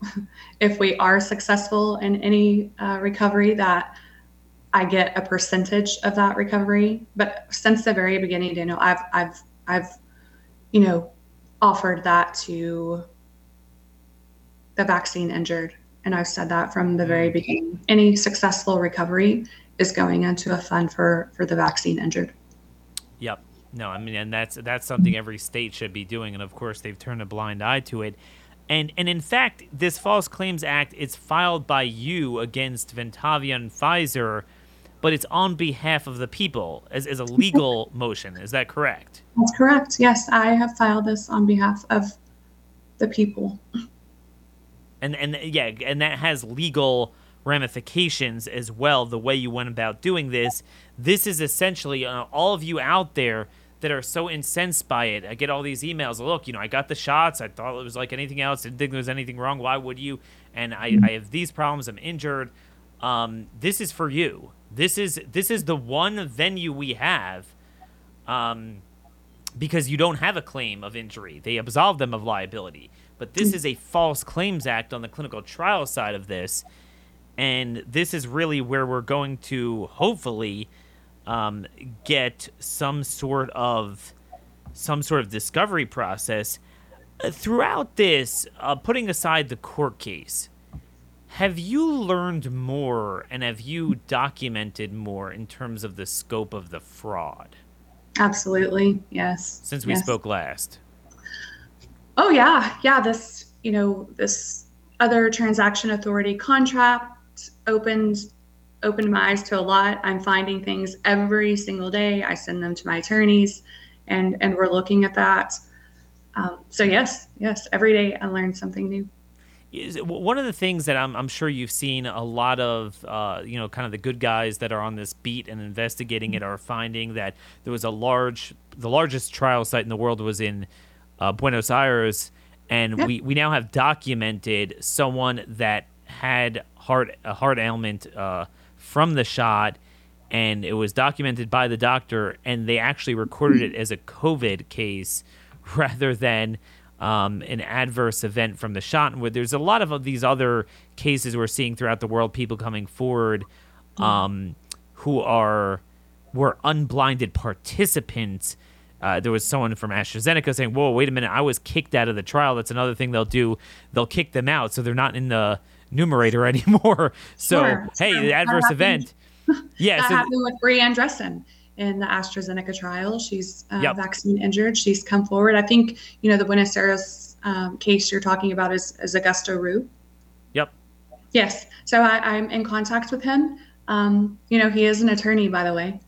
if we are successful in any uh, recovery that I get a percentage of that recovery. But since the very beginning, Daniel, I've I've I've, you know, offered that to the vaccine injured. And I've said that from the very mm. beginning. Any successful recovery is going into a fund for, for the vaccine injured. Yep. No, I mean, and that's that's something mm-hmm. every state should be doing, and of course they've turned a blind eye to it. And and in fact, this False Claims Act is filed by you against Ventavia and Pfizer, but it's on behalf of the people as, as a legal motion. Is that correct? That's correct. Yes, I have filed this on behalf of the people. And and yeah, and that has legal ramifications as well. The way you went about doing this, this is essentially uh, all of you out there that are so incensed by it. I get all these emails. Look, you know, I got the shots. I thought it was like anything else. Didn't think there was anything wrong. Why would you? And I, I have these problems. I'm injured. Um, this is for you. This is this is the one venue we have, um, because you don't have a claim of injury. They absolve them of liability. But this is a false claims act on the clinical trial side of this, and this is really where we're going to hopefully um, get some sort of some sort of discovery process uh, throughout this. Uh, putting aside the court case, have you learned more and have you documented more in terms of the scope of the fraud? Absolutely, yes. Since we yes. spoke last. Oh yeah, yeah. This you know this other transaction authority contract opened opened my eyes to a lot. I'm finding things every single day. I send them to my attorneys, and and we're looking at that. Um, so yes, yes, every day I learn something new. One of the things that I'm, I'm sure you've seen a lot of, uh, you know, kind of the good guys that are on this beat and investigating it are finding that there was a large, the largest trial site in the world was in uh, Buenos Aires, and yep. we, we now have documented someone that had heart a heart ailment uh, from the shot, and it was documented by the doctor, and they actually recorded it as a COVID case rather than um, an adverse event from the shot. And where there's a lot of these other cases we're seeing throughout the world, people coming forward um, who are were unblinded participants. Uh, there was someone from AstraZeneca saying, "Whoa, wait a minute! I was kicked out of the trial." That's another thing they'll do. They'll kick them out, so they're not in the numerator anymore. So Sure, hey, sure. the adverse happened. event. Yeah. that So happened with Brianne Dressen in the AstraZeneca trial. She's uh, Yep. vaccine injured. She's come forward. I think you know the Buenos Aires um, case you're talking about is, is Augusto Roux. yep. Yes. So I, I'm in contact with him. Um, you know, he is an attorney, by the way.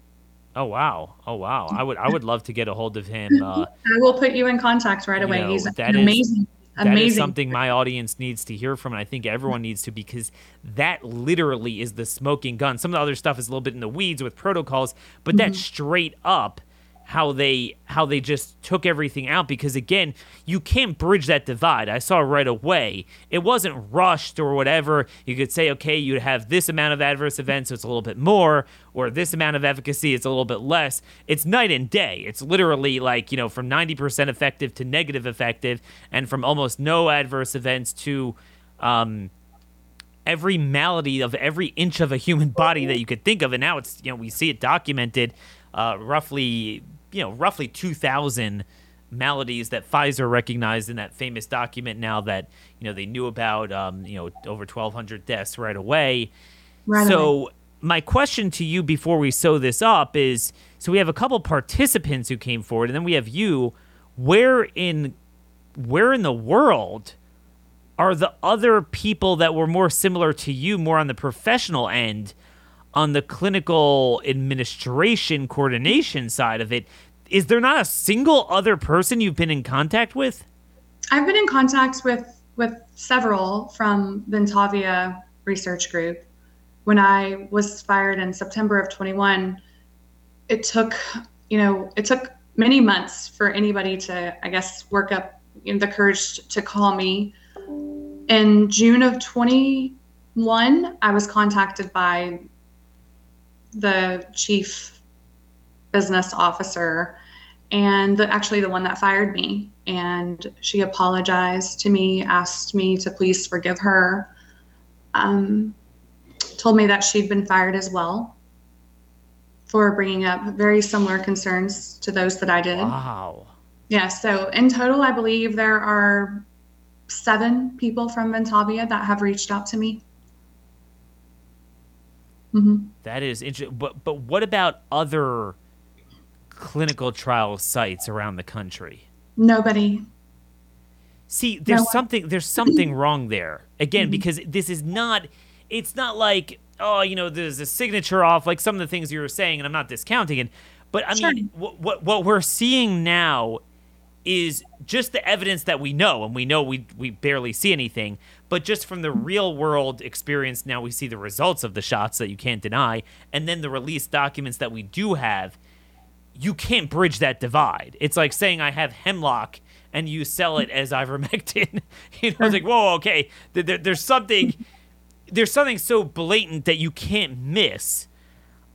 Oh wow. Oh wow. I would I would love to get a hold of him. Uh, I will put you in contact right You away. know, He's that an is- amazing, That amazing. is something my audience needs to hear from, and I think everyone needs to because that literally is the smoking gun. Some of the other stuff is a little bit in the weeds with protocols, but that's straight up how they how they just took everything out because again you can't bridge that divide. I saw right away. It wasn't rushed or whatever. You could say okay you'd have this amount of adverse events so it's a little bit more or this amount of efficacy it's a little bit less. It's night and day. It's literally like you know from 90% effective to negative effective and from almost no adverse events to um every malady of every inch of a human body that you could think of. And now it's you know we see it documented uh, roughly you know roughly 2000 maladies that Pfizer recognized in that famous document now that you know they knew about um, you know over 1200 deaths right away Right so away. my question to you before we sew this up is so we have a couple participants who came forward and then we have you where in where in the world are the other people that were more similar to you, more on the professional end, on the clinical administration coordination side of it? Is there not a single other person you've been in contact with? I've been in contact with with several from Ventavia Research Group. When I was fired in September of 21, it took, you know, it took many months for anybody to, I guess, work up you know, the courage to call me. In June of 21, I was contacted by the chief business officer and the, actually the one that fired me. And she apologized to me, asked me to please forgive her, um, told me that she'd been fired as well. for bringing up very similar concerns to those that I did. Wow. Yeah, so in total, I believe there are seven people from Ventavia that have reached out to me. Mm-hmm. That is interesting. But but what about other clinical trial sites around the country? Nobody. See, there's no something there's something wrong there. Again, mm-hmm. because this is not it's not like oh, you know, there's a signature off like some of the things you were saying and I'm not discounting it. But I sure. mean, what, what what we're seeing now is just the evidence that we know, and we know we we barely see anything, but just from the real world experience, now we see the results of the shots that you can't deny, and then the released documents that we do have, you can't bridge that divide. It's like saying I have hemlock and you sell it as ivermectin. you know, it's like whoa, okay, there, there's something, there's something so blatant that you can't miss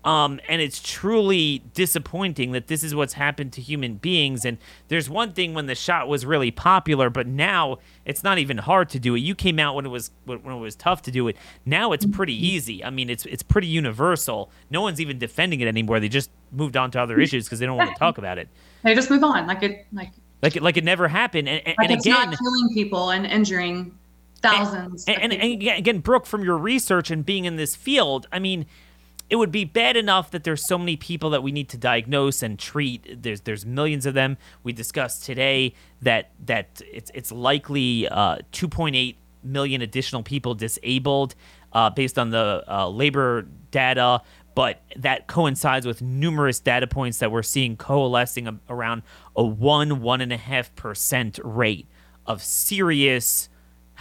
um, and it's truly disappointing that this is what's happened to human beings. And there's one thing when the shot was really popular, but now it's not even hard to do it. You came out when it was when it was tough to do it. Now it's pretty easy. I mean, it's it's pretty universal. No one's even defending it anymore. They just moved on to other issues because they don't want to talk about it. They just move on, like it like like it like it never happened. And, and, like and again, not killing people and injuring thousands. And, and, and again, Brook, from your research and being in this field, I mean it would be bad enough that there's so many people that we need to diagnose and treat. There's there's millions of them. We discussed today that that it's it's likely uh, 2.8 million additional people disabled uh, based on the uh, labor data, but that coincides with numerous data points that we're seeing coalescing around a one one and a half percent rate of serious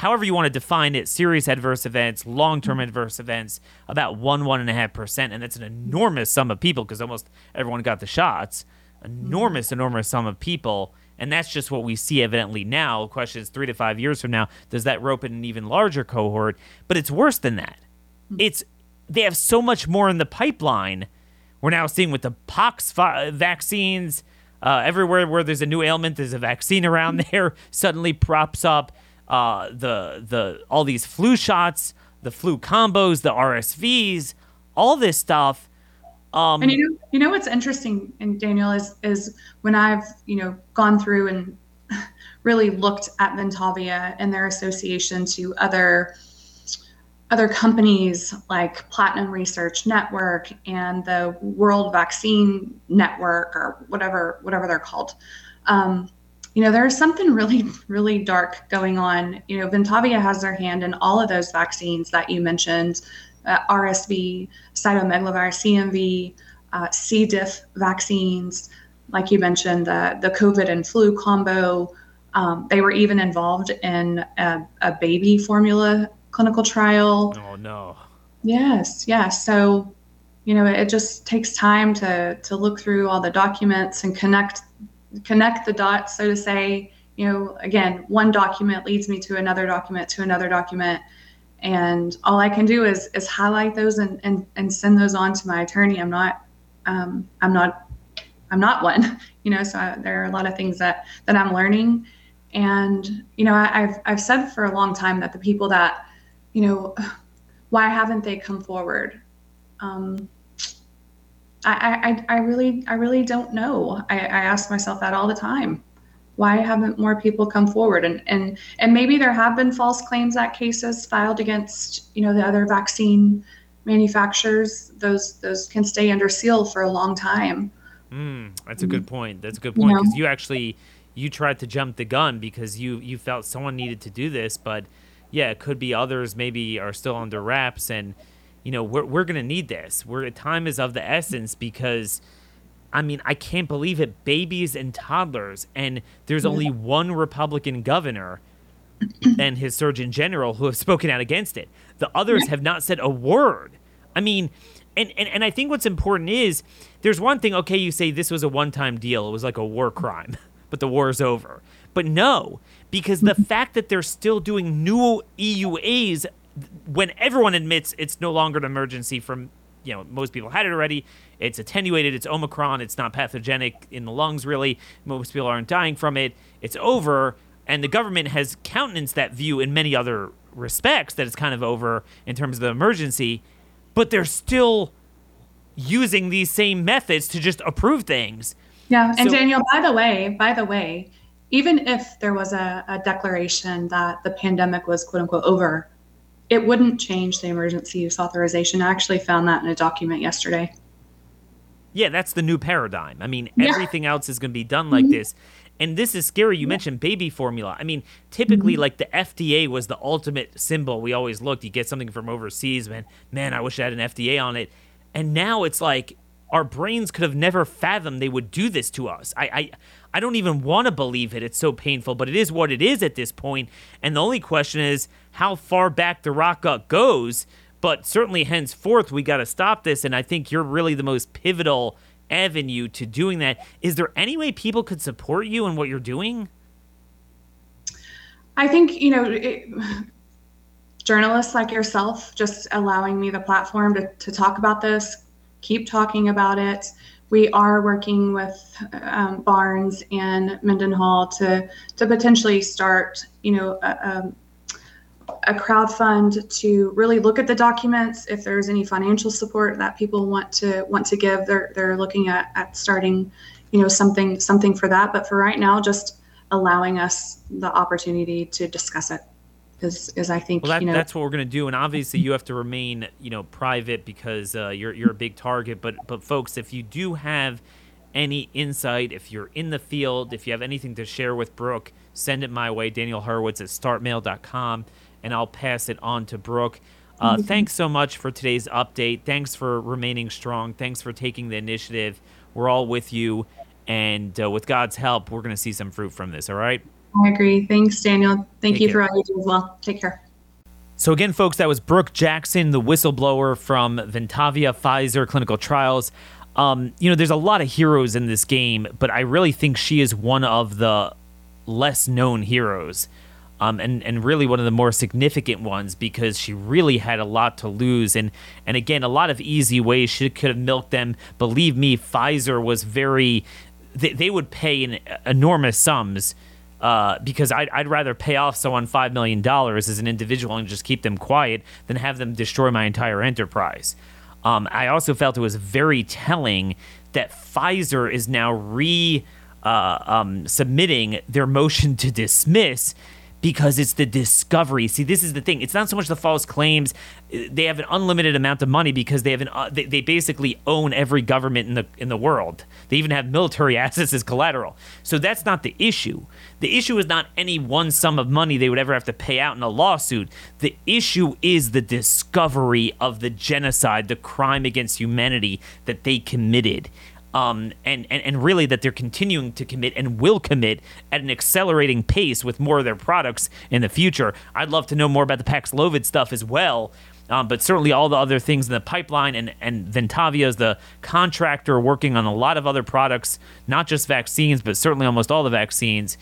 however you want to define it, serious adverse events, long term mm-hmm. adverse events, about one, one and a half percent. And that's an enormous sum of people because almost everyone got the shots. Enormous, mm-hmm. enormous sum of people. And that's just what we see evidently now. The question is three to five years from now, does that rope in an even larger cohort? But it's worse than that. Mm-hmm. It's they have so much more in the pipeline. We're now seeing with the pox fi- vaccines, uh, everywhere where there's a new ailment, there's a vaccine around there, suddenly props up uh, the the all these flu shots, the flu combos, the RSVs, all this stuff. Um, and you know, you know what's interesting, and Daniel is is when I've you know gone through and really looked at Ventavia and their association to other other companies like Platinum Research Network and the World Vaccine Network or whatever whatever they're called. Um, you know, there's something really, really dark going on. You know, Ventavia has their hand in all of those vaccines that you mentioned uh, RSV, cytomegalovirus, CMV, uh, C. diff vaccines, like you mentioned, the, the COVID and flu combo. Um, they were even involved in a, a baby formula clinical trial. Oh, no. Yes, yes. So, you know, it just takes time to, to look through all the documents and connect connect the dots, so to say. You know, again, one document leads me to another document to another document, and all I can do is is highlight those and and, and send those on to my attorney. I'm not um, I'm not I'm not one, you know. So I, there are a lot of things that that I'm learning, and you know, I, I've I've said for a long time that the people that, you know, why haven't they come forward? Um, I, I, I really, I really don't know. I, I ask myself that all the time. Why haven't more people come forward? And, and, and maybe there have been false claims act cases filed against, you know, the other vaccine manufacturers. Those, those can stay under seal for a long time. Mm, that's a good point. That's a good point because you, know? you actually you tried to jump the gun because you you felt someone needed to do this, but yeah, it could be others maybe are still under wraps and you know, we're, we're going to need this. We're, time is of the essence because, I mean, I can't believe it. Babies and toddlers, and there's only one Republican governor and his Surgeon General who have spoken out against it. The others have not said a word. I mean, and, and, and I think what's important is there's one thing, okay, you say this was a one time deal, it was like a war crime, but the war is over. But no, because the mm-hmm. fact that they're still doing new EUAs when everyone admits it's no longer an emergency from you know most people had it already it's attenuated it's omicron it's not pathogenic in the lungs really most people aren't dying from it it's over and the government has countenanced that view in many other respects that it's kind of over in terms of the emergency but they're still using these same methods to just approve things. Yeah, and so, Daniel, by the way, by the way, even if there was a, a declaration that the pandemic was quote unquote over, it wouldn't change the emergency use authorization. I actually found that in a document yesterday. Yeah, that's the new paradigm. I mean, yeah. everything else is going to be done like mm-hmm. this. And this is scary. You yeah. mentioned baby formula. I mean, typically, mm-hmm. like the FDA was the ultimate symbol. We always looked. You get something from overseas, man. Man, I wish I had an FDA on it. And now it's like our brains could have never fathomed they would do this to us. I, I, I don't even want to believe it. It's so painful, but it is what it is at this point. And the only question is how far back the rock gut goes. But certainly, henceforth, we got to stop this. And I think you're really the most pivotal avenue to doing that. Is there any way people could support you in what you're doing? I think, you know, it, journalists like yourself just allowing me the platform to, to talk about this, keep talking about it. We are working with um, Barnes and Mendenhall to to potentially start, you know, a, a, a crowd fund to really look at the documents. If there's any financial support that people want to want to give, they're they're looking at, at starting, you know, something something for that. But for right now, just allowing us the opportunity to discuss it is, is I think well, that, you know, that's what we're going to do. And obviously, you have to remain you know private because uh, you're you're a big target. But but folks, if you do have any insight, if you're in the field, if you have anything to share with Brook, send it my way. Daniel Horowitz at startmail.com, and I'll pass it on to Brook. Uh, mm-hmm. Thanks so much for today's update. Thanks for remaining strong. Thanks for taking the initiative. We're all with you. And uh, with God's help, we're going to see some fruit from this. All right. I agree. Thanks, Daniel. Thank Take you care. for all you do as well. Take care. So, again, folks, that was Brook Jackson, the whistleblower from Ventavia Pfizer clinical trials. Um, you know, there's a lot of heroes in this game, but I really think she is one of the less known heroes. Um, and and really one of the more significant ones because she really had a lot to lose and and again a lot of easy ways she could have milked them. Believe me, Pfizer was very they, they would pay in enormous sums uh, because I'd, I'd rather pay off someone $5 million as an individual and just keep them quiet than have them destroy my entire enterprise. Um, I also felt it was very telling that Pfizer is now re uh, um, submitting their motion to dismiss because it's the discovery. See, this is the thing. It's not so much the false claims. They have an unlimited amount of money because they have an uh, they, they basically own every government in the in the world. They even have military assets as collateral. So that's not the issue. The issue is not any one sum of money they would ever have to pay out in a lawsuit. The issue is the discovery of the genocide, the crime against humanity that they committed um, and, and, and really that they're continuing to commit and will commit at an accelerating pace with more of their products in the future. I'd love to know more about the Paxlovid stuff as well. Um, but certainly all the other things in the pipeline, and, and Ventavia is the contractor working on a lot of other products, not just vaccines, but certainly almost all the vaccines.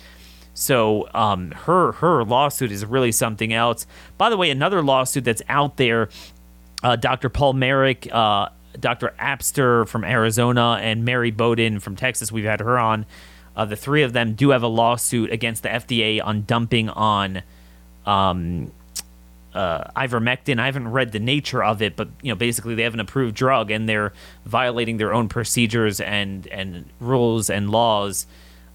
So um, her her lawsuit is really something else. By the way, another lawsuit that's out there, uh, Dr. Paul Marik uh, Dr. Apter from Arizona and Mary Bowden from Texas. We've had her on. Uh, the three of them do have a lawsuit against the FDA on dumping on um, uh, ivermectin. I haven't read the nature of it, but you know, basically they have an approved drug and they're violating their own procedures and and rules and laws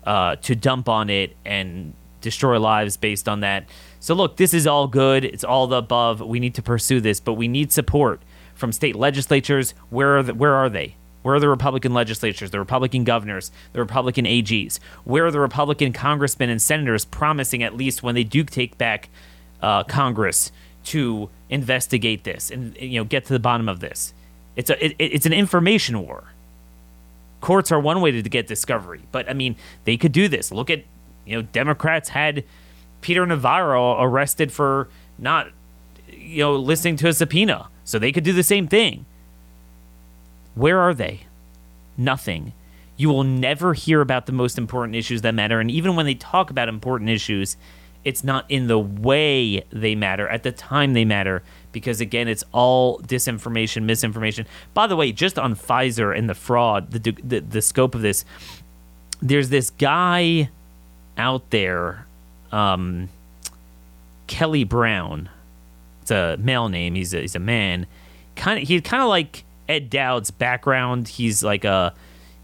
uh, to dump on it and destroy lives based on that. So look, this is all good. It's all the above. We need to pursue this, but we need support from state legislatures. Where are the, where are they? Where are the Republican legislatures, the Republican governors, the Republican AGs? Where are the Republican congressmen and senators promising, at least when they do take back uh, Congress, to investigate this and you know get to the bottom of this? It's a it, it's an information war. Courts are one way to get discovery, but I mean they could do this. Look at you know Democrats had Peter Navarro arrested for not you know listening to a subpoena so they could do the same thing. Where are they? Nothing. You will never hear about the most important issues that matter. And even when they talk about important issues, it's not in the way they matter, at the time they matter, because again, it's all disinformation, misinformation. By the way, just on Pfizer and the fraud, the, the, the scope of this, there's this guy out there, um, Kelly Brown it's a male name. He's a, he's a man. Kind of he's kind of like Ed Dowd's background. He's like a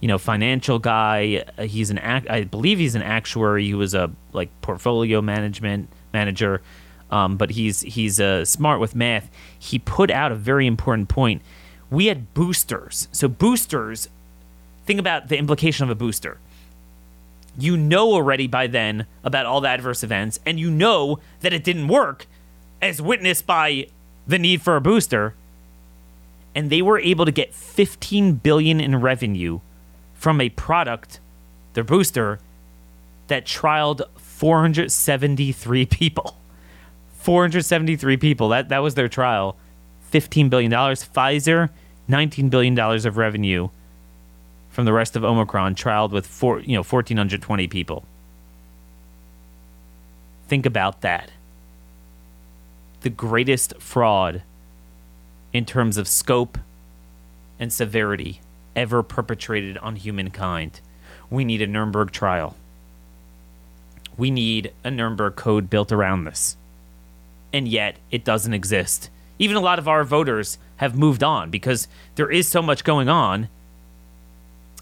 you know financial guy. Uh, He's an ac- I believe he's an actuary. He was a like portfolio management manager. Um, but he's he's uh, smart with math. He put out a very important point. We had boosters. So boosters. Think about the implication of a booster you know already by then about all the adverse events and you know that it didn't work as witnessed by the need for a booster and they were able to get 15 billion in revenue from a product their booster that trialed 473 people 473 people that that was their trial 15 billion dollars Pfizer 19 billion dollars of revenue from the rest of Omicron trialed with four, you know, 1,420 people. Think about that. The greatest fraud in terms of scope and severity ever perpetrated on humankind. We need a Nuremberg trial. We need a Nuremberg code built around this. And yet, it doesn't exist. Even a lot of our voters have moved on because there is so much going on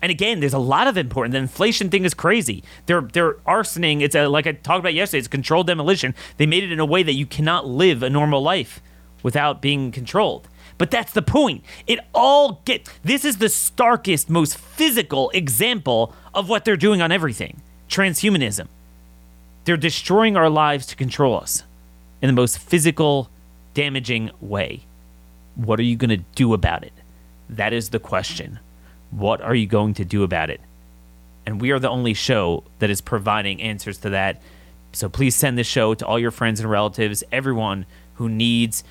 and again, there's a lot of important. The inflation thing is crazy. They're they're arsoning. It's a, like I talked about yesterday. It's controlled demolition. They made it in a way that you cannot live a normal life without being controlled. But that's the point. It all get. This is the starkest, most physical example of what they're doing on everything. Transhumanism. They're destroying our lives to control us in the most physical, damaging way. What are you going to do about it? That is the question. What are you going to do about it? And we are the only show that is providing answers to that. So please send this show to all your friends and relatives, everyone who needs.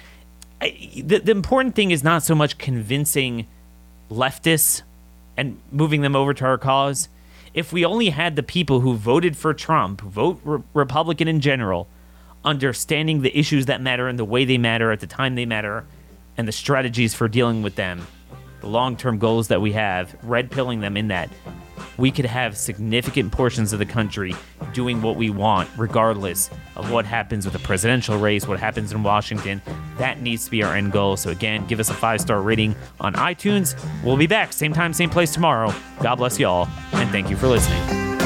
I, the, the important thing is not so much convincing leftists and moving them over to our cause. If we only had the people who voted for Trump, vote re- Republican in general, understanding the issues that matter and the way they matter at the time they matter and the strategies for dealing with them, the long term goals that we have, red pilling them in that, we could have significant portions of the country doing what we want, regardless of what happens with the presidential race, what happens in Washington. That needs to be our end goal. So, again, give us a five star rating on iTunes. We'll be back, same time, same place tomorrow. God bless y'all, and thank you for listening.